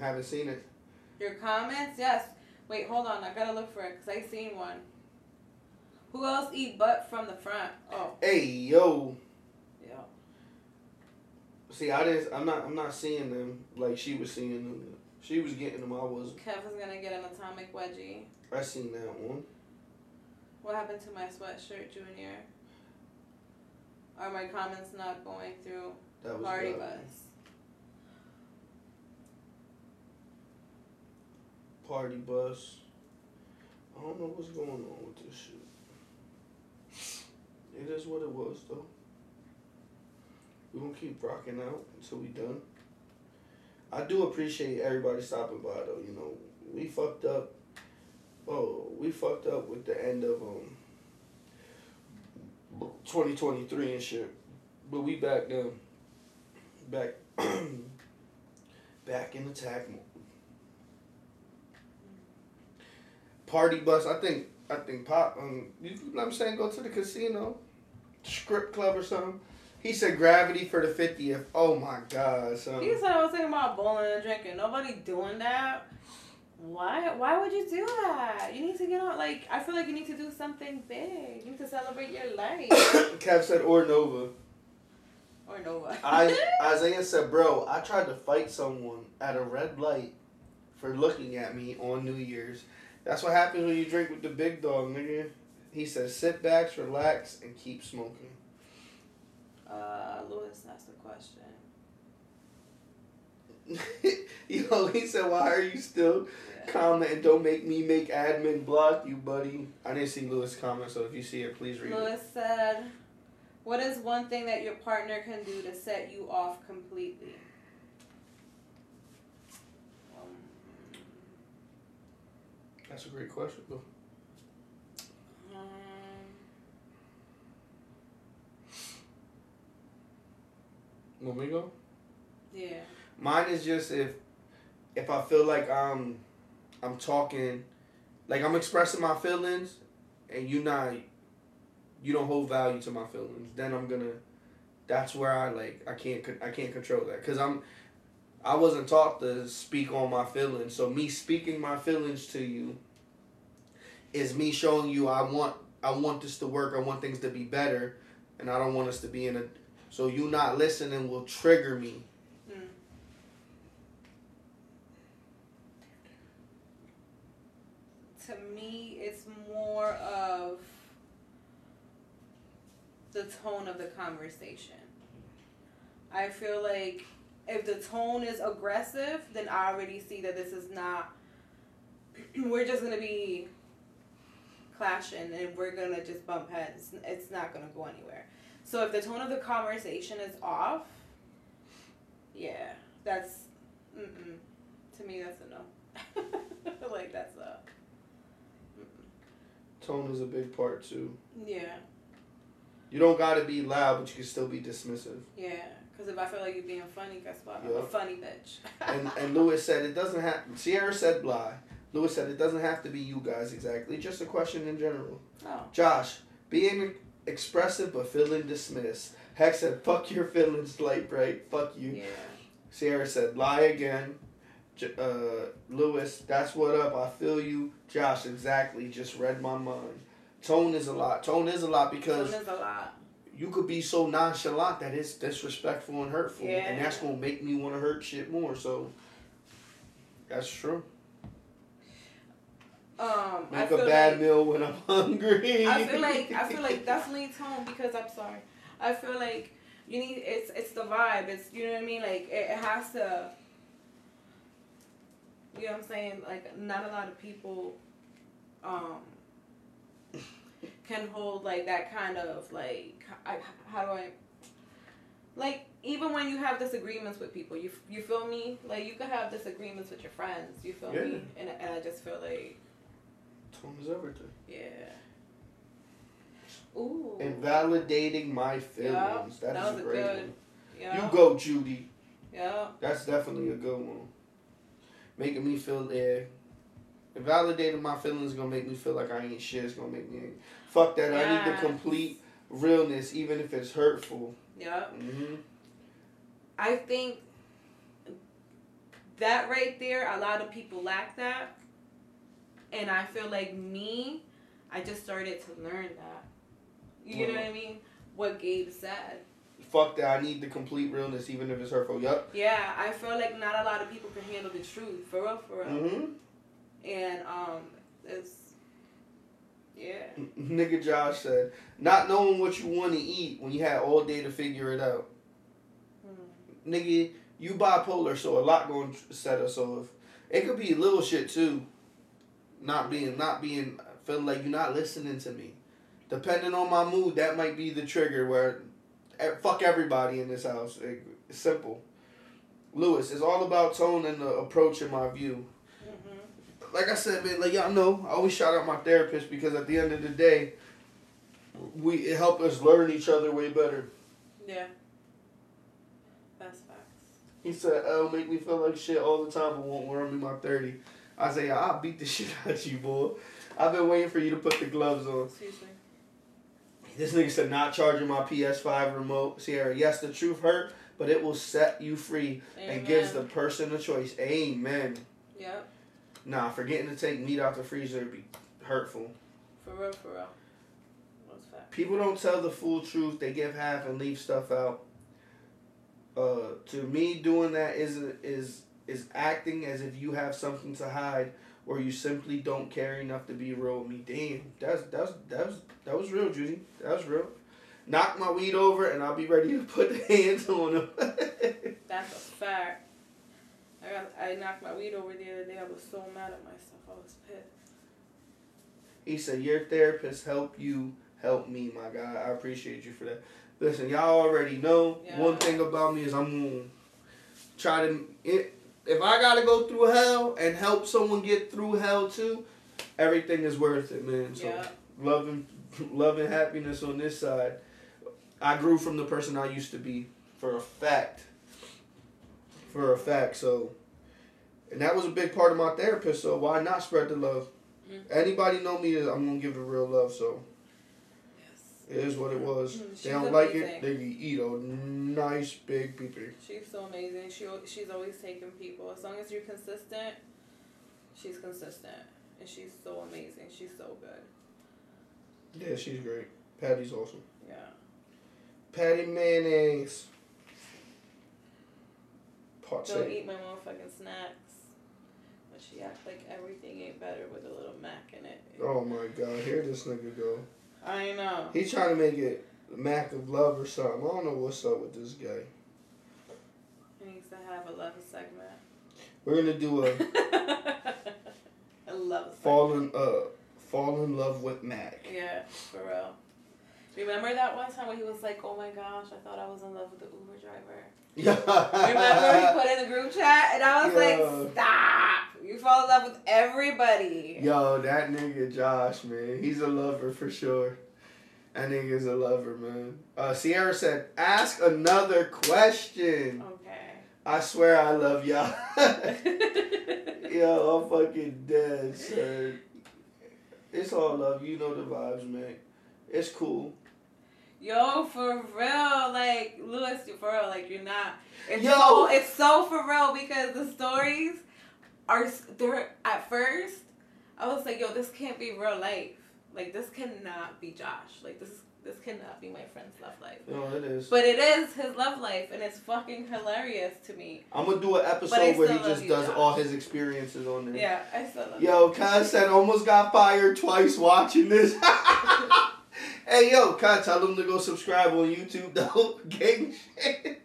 Haven't seen it. Your comments, yes. Wait, hold on. I gotta look for it because I seen one. Who else eat butt from the front? Oh, Hey yo. yeah. See, I didn't. I'm not. I'm not seeing them like she was seeing them. She was getting them. I was. Kevin's gonna get an atomic wedgie. I seen that one. What happened to my sweatshirt, Junior? Are my comments not going through That was. Party. Bus? Party bus. I don't know what's going on with this shit. It is what it was though. We gonna keep rocking out until we done. I do appreciate everybody stopping by though. You know, we fucked up. Oh, we fucked up with the end of um. 2023 and shit, but we back then. Back. back in attack mode. Party bus. I think. I think pop. Um, you know what I'm saying? Go to the casino, strip club or something. He said gravity for the 50th. Oh my god, son. You said I was thinking about bowling and drinking. Nobody doing that. Why? Why would you do that? You need to get on. Like I feel like you need to do something big. You need to celebrate your life. Kev said or Nova. or Nova. I Isaiah said, bro, I tried to fight someone at a red light for looking at me on New Year's. That's what happens when you drink with the big dog, nigga. He says, sit back, relax, and keep smoking. Uh, Lewis asked a question. Yo, he said, why are you still Yeah. commenting? Don't make me make admin block you, buddy. I didn't see Lewis' comment, so if you see it, please read it. Lewis said, "What is one thing that your partner can do to set you off completely?" That's a great question, though. um, Want me go? yeah. Mine is just if if I feel like I'm I'm talking like I'm expressing my feelings and you not you don't hold value to my feelings, then I'm gonna that's where I like I can't I can't control that cuz I'm I wasn't taught to speak on my feelings. So me speaking my feelings to you is me showing you I want I want this to work. I want things to be better and I don't want us to be in a so you not listening will trigger me. Mm. To me, it's more of the tone of the conversation. I feel like if the tone is aggressive, then I already see that this is not. we're just gonna be clashing, and we're gonna just bump heads. It's not gonna go anywhere. So if the tone of the conversation is off, yeah, that's. Mm-mm. To me, that's a no. like that's a. Tone is a big part too. Yeah, You don't gotta be loud, but you can still be dismissive. yeah. Because if I feel like you're being funny, guess what? I'm a funny bitch. And and Lewis said it doesn't have. Sierra said blah. Lewis said it doesn't have to be you guys exactly. Just a question in general. oh. Josh, being expressive but feeling dismissed. Heck said, "Fuck your feelings, light bright. Fuck you." Yeah. Sierra said, "Lie again." J- uh, Lewis, that's what up. I feel you. Josh, exactly. Just read my mind. Tone is a lot. Tone is a lot because Tone is a lot. You could be so nonchalant that it's disrespectful and hurtful, Yeah. and that's gonna make me want to hurt shit more. So that's true. Um, I Make feel a bad like, meal when I'm hungry. I feel like I feel like definitely tone because I'm sorry. I feel like you need it's it's the vibe. It's you know what I mean. Like it, it has to. You know what I'm saying? Like not a lot of people, um, can hold like that kind of like I, how do I. Like even when you have disagreements with people, you you feel me? Like you could have disagreements with your friends. You feel Yeah. me? And and I just feel like Tone is everything. yeah. Ooh. Invalidating my feelings. Yeah, that is that a was a great good- one. Yeah. You go, Judy. Yeah. That's definitely a good one. Making me feel there. Invalidating my feelings is gonna make me feel like I ain't shit. It's gonna make me fuck that. I need the complete realness, even if it's hurtful. Yeah. hmm I think that right there, a lot of people lack that. And I feel like me, I just started to learn that. You know what I mean? What Gabe said. Fuck that. I need the complete realness, even if it's hurtful. Yup. Yeah, I feel like not a lot of people can handle the truth. For real, for real. hmm And um it's yeah. Nigga Josh said, not knowing what you want to eat when you had all day to figure it out. Hmm. Nigga, you bipolar, so a lot going to set us off. It could be little shit too. Not being, not being, feeling like you're not listening to me. Depending on my mood, that might be the trigger where, fuck everybody in this house. It- It's simple. Lewis, it's all about tone and the approach in my view. Like I said, man, like y'all know, I always shout out my therapist because at the end of the day, we it helped us learn each other way better. Yeah. That's facts. He said, "Oh, make me feel like shit all the time, but won't wear me my 30. I say, "I'll beat the shit out of you, boy. I've been waiting for you to put the gloves on." Excuse me. This nigga said, "Not charging my PS5 remote, Sierra. Yes, the truth hurt, but it will set you free and gives the person a choice. Amen. Yep. Nah, forgetting to take meat out the freezer would be hurtful." For real, for real. That's fact. People don't tell the full truth. They give half and leave stuff out. Uh, to me, doing that is is is acting as if you have something to hide or you simply don't care enough to be real with me. Damn, that's that's that was that was real, Judy. That was real. Knock my weed over and I'll be ready to put the hands on him. That's a fact. I got, I knocked my weed over the other day. I was so mad at myself. I was pissed. he said, Your therapist helped you help me, my guy. I appreciate you for that. Listen, y'all already know Yeah. one thing about me is I'm gonna try to it, if I gotta go through hell and help someone get through hell too, everything is worth it, man. So Yeah. love and love and happiness on this side. I grew from the person I used to be for a fact. For a fact, so and that was a big part of my therapist, so why not spread the love? Mhm. Anybody know me, I'm gonna give the real love, so Yes. it is what it was. Mhm, they don't like it, they eat a nice big peepee. She's so amazing. She she's always taking people. As long as you're consistent, she's consistent, and she's so amazing. She's so good. Yeah, she's great. Patty's awesome. Yeah. Patty mayonnaise. Pot Don't eat my motherfucking snacks. But she act like everything ain't better with a little mac in it. Oh my god, here this nigga go. I know. He trying to make it Mac of love or something. I don't know what's up with this guy. He needs to have a love segment. We're gonna do a a love segment. fall in uh fall in love with Mac. Yeah, for real. Remember that one time when he was like, "Oh my gosh, I thought I was in love with the Uber driver." Remember he put in the group chat, and I was Yeah. like, "Stop! You fall in love with everybody." Yo, that nigga Josh, man, he's a lover for sure. That nigga's a lover, man. Uh, Sierra said, "Ask another question." Okay. I swear I love y'all. Yo, I'm fucking dead, son. It's all love. You know the vibes, man. It's cool. Yo, for real, like Lewis, for real, like you're not. It's Yo. so it's so for real because the stories are they're at first. I was like, yo, this can't be real life. Like this cannot be Josh. Like this this cannot be my friend's love life. No, it is. But it is his love life, and it's fucking hilarious to me. I'm gonna do an episode where he just you, does Josh. all his experiences on there. Yeah, I still love. Yo, Kyle said almost got fired twice watching this. hey, yo, Kyle, tell him to go subscribe on YouTube, though. Gang shit.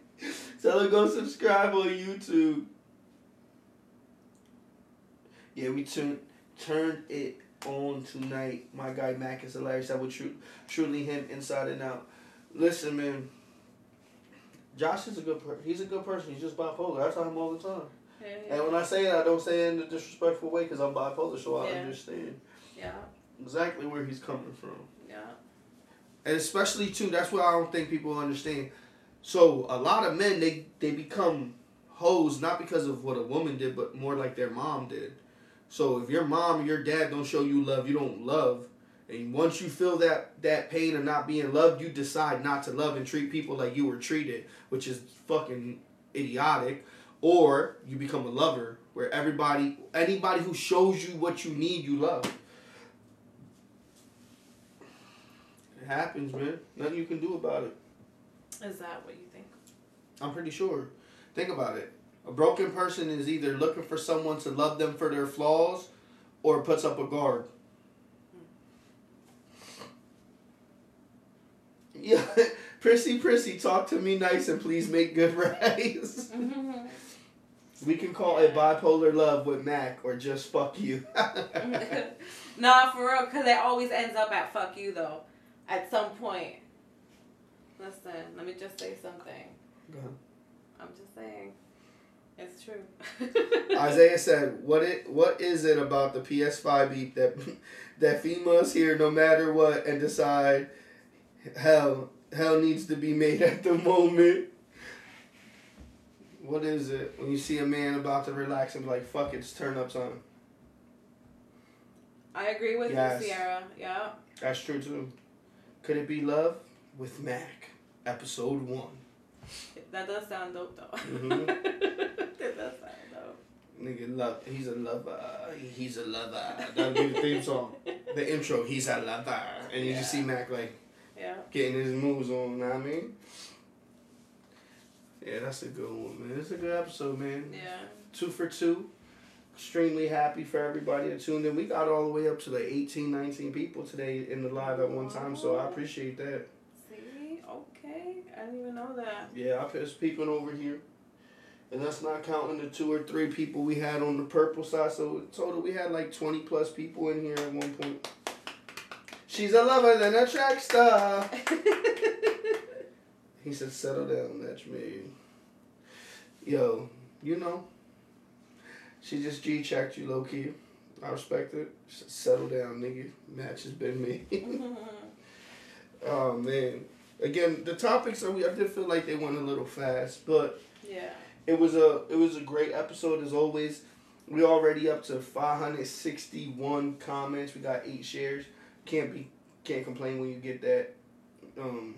Tell him to go subscribe on YouTube. Yeah, we turned turned it on tonight. My guy Mac is hilarious. That would tru- truly him inside and out. Listen, man. Josh is a good person. He's a good person. He's just bipolar. I tell him all the time. Yeah, And when I say it, I don't say it in a disrespectful way because I'm bipolar, so I understand yeah, exactly where he's coming from. And especially too, that's what I don't think people understand. So a lot of men they they become hoes not because of what a woman did, but more like their mom did. So if your mom or your dad don't show you love, you don't love. And once you feel that that pain of not being loved, you decide not to love and treat people like you were treated, which is fucking idiotic. Or you become a lover where everybody anybody who shows you what you need, you love. Happens, man. Nothing you can do about it. Is that what you think? I'm pretty sure. Think about it. A broken person is either looking for someone to love them for their flaws or puts up a guard. Yeah, Prissy, Prissy, talk to me nice and please make good rice. we can call it bipolar love with Mac or just fuck you. nah, for real, because it always ends up at fuck you though, at some point. Listen, let me just say something. Go ahead. I'm just saying, it's true. Isaiah said, "What it? What is it about the PS5 beat that that females hear no matter what and decide hell hell needs to be made at the moment? What is it when you see a man about to relax and be like, fuck it, it's turn up time? I agree with Yes. you, Sierra. Yeah. That's true too. Could it be love with Mac, episode one? That does sound dope though. Mhm. that does sound dope. Nigga, love. He's a lover. He's a lover. That'll be the theme song. The intro. He's a lover, and you just see Mac like. Yeah. getting his moves on, know what I mean? Yeah, that's a good one, man. It's a good episode, man. Yeah. Two for two. Extremely happy for everybody that tuned in. We got all the way up to the 18, 19 people today in the live at one time, so I appreciate that. See, okay, I didn't even know that. Yeah, I was peeping over here. And that's not counting the two or three people we had on the purple side. So total, we had like 20 plus people in here at one point. She's a lover than a track star. he said, settle down, that's me. Yo, you know, she just G checked you low key. I respect it. Said, settle down, nigga. Match has been me. oh, man. Again, the topics are we. I did feel like they went a little fast, but yeah, it was a it was a great episode as always. We already up to five hundred sixty one comments. We got eight shares. Can't be can't complain when you get that. Um.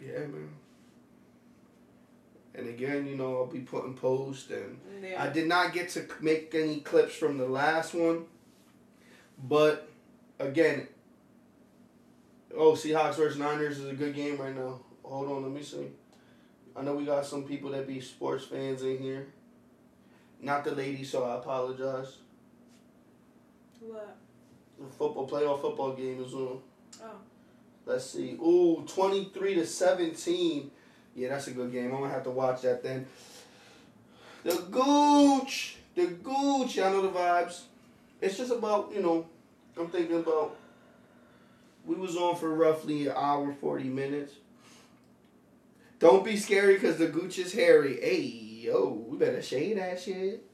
Yeah, man. And again, you know, I'll be putting posts, and yeah. I did not get to make any clips from the last one, but again, oh, Seahawks versus Niners is a good game right now. Hold on, let me see. I know we got some people that be sports fans in here. Not the ladies, so I apologize. What? The football playoff football game is on. Oh. Let's see. Ooh, 23 to 17. Yeah, that's a good game. I'm gonna have to watch that then. The Gooch. The Gooch. Y'all know the vibes. It's just about, you know, I'm thinking about we was on for roughly an hour, 40 minutes. Don't be scary because the Gooch is hairy. Hey, yo, we better shade that shit.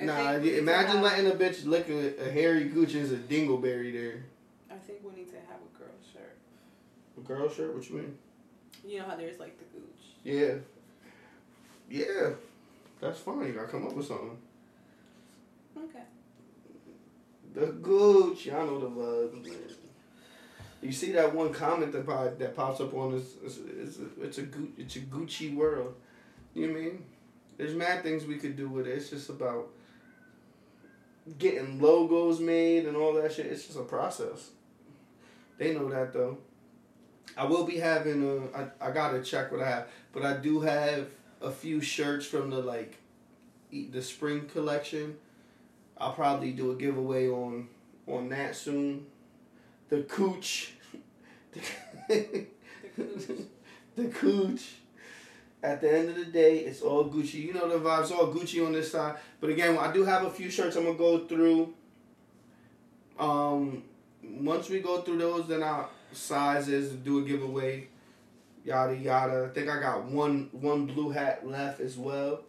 I nah, think we need to imagine letting a bitch lick a, a hairy Gooch as a dingleberry there. I think we need to have a girl shirt. A girl shirt? What you mean? You know how there's like the. Yeah. Yeah. That's fine. You gotta come up with something. Okay. The Gooch. Y'all know the man. You see that one comment that pop, that pops up on this? It's, it's, a, it's a it's a Gucci world. You know what I mean? There's mad things we could do with it. It's just about getting logos made and all that shit. It's just a process. They know that though. I will be having a. I, I gotta check what I have, but I do have a few shirts from the like, the spring collection. I'll probably do a giveaway on on that soon. The cooch. The the cooch. At the end of the day, it's all Gucci. You know the vibes, all Gucci on this side. But again, I do have a few shirts I'm gonna go through. Um, once we go through those, then our sizes and do a giveaway. Yada yada. I think I got one one blue hat left as well.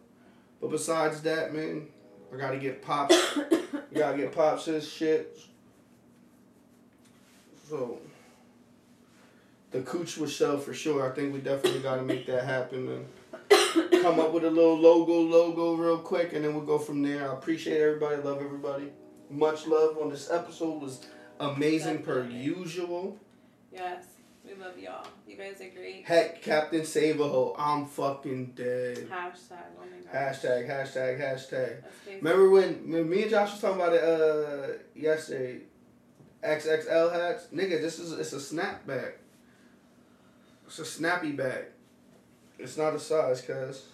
But besides that, man, I gotta get pops. gotta get pops his shit. So the cooch will show for sure. I think we definitely got to make that happen and come up with a little logo, logo real quick, and then we'll go from there. I appreciate everybody. Love everybody. Much love on this episode was amazing per usual. Yes. We love y'all. You guys are great. Heck, Captain Save a Ho, I'm fucking dead. Hashtag. Oh my gosh. Hashtag, hashtag, hashtag. Remember when, when me and Josh was talking about it uh yesterday? XXL hats, nigga. This is it's a snapback. It's a snappy bag. It's not a size, cuz.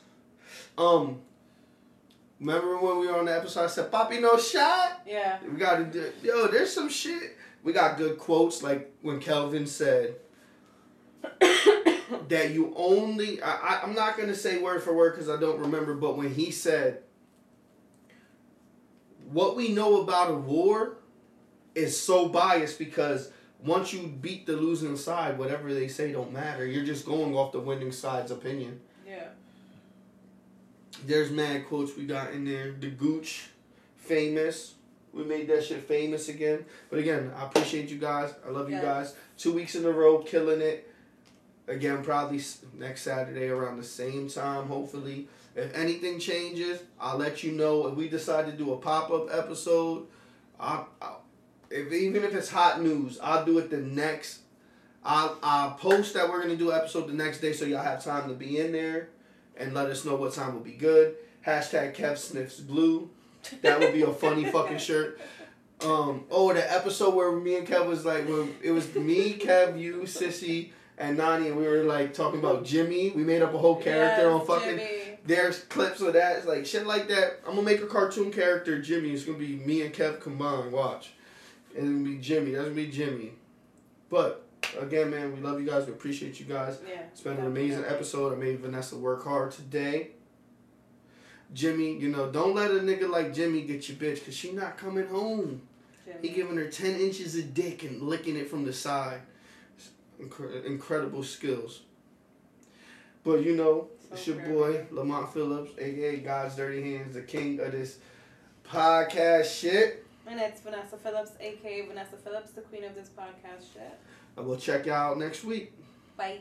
Um. Remember when we were on the episode? I said, "Poppy, no shot." Yeah. We got to do. Yo, there's some shit. We got good quotes like when Kelvin said that you only. I, I I'm not gonna say word for word because I don't remember, but when he said, "What we know about a war is so biased because." Once you beat the losing side, whatever they say don't matter. You're just going off the winning side's opinion. Yeah. There's mad quotes we got in there. The Gooch, famous. We made that shit famous again. But again, I appreciate you guys. I love you Yes. guys. Two weeks in a row, killing it. Again, probably next Saturday around the same time, hopefully. If anything changes, I'll let you know. If we decide to do a pop up episode, I'll, I'll, if even if it's hot news, I'll do it the next. I'll, I'll post that we're gonna do an episode the next day, so y'all have time to be in there and let us know what time will be good. Hashtag Kev Sniffs Blue. That would be a funny fucking shirt. Um, oh, the episode where me and Kev was like, when it was me, Kev, you, Sissy, and Nani, and we were like talking about Jimmy. We made up a whole character Yes, on fucking. Jimmy. There's clips of that. It's like shit like that. I'm gonna make a cartoon character, Jimmy. It's gonna be me and Kev combined. Watch. And it's gonna be Jimmy. That's gonna be Jimmy. But again, man, we love you guys. We appreciate you guys. Yeah. It's been an amazing episode. I made Vanessa work hard today. Jimmy, you know, don't let a nigga like Jimmy get your bitch, cause she not coming home. He giving her ten inches of dick and licking it from the side. Incre- incredible skills. But you know, So it's your boy Lamont Phillips, aka God's Dirty Hands, the king of this podcast shit. And it's Vanessa Phillips, aka Vanessa Phillips, the queen of this podcast shit. I will check you out next week. Bye.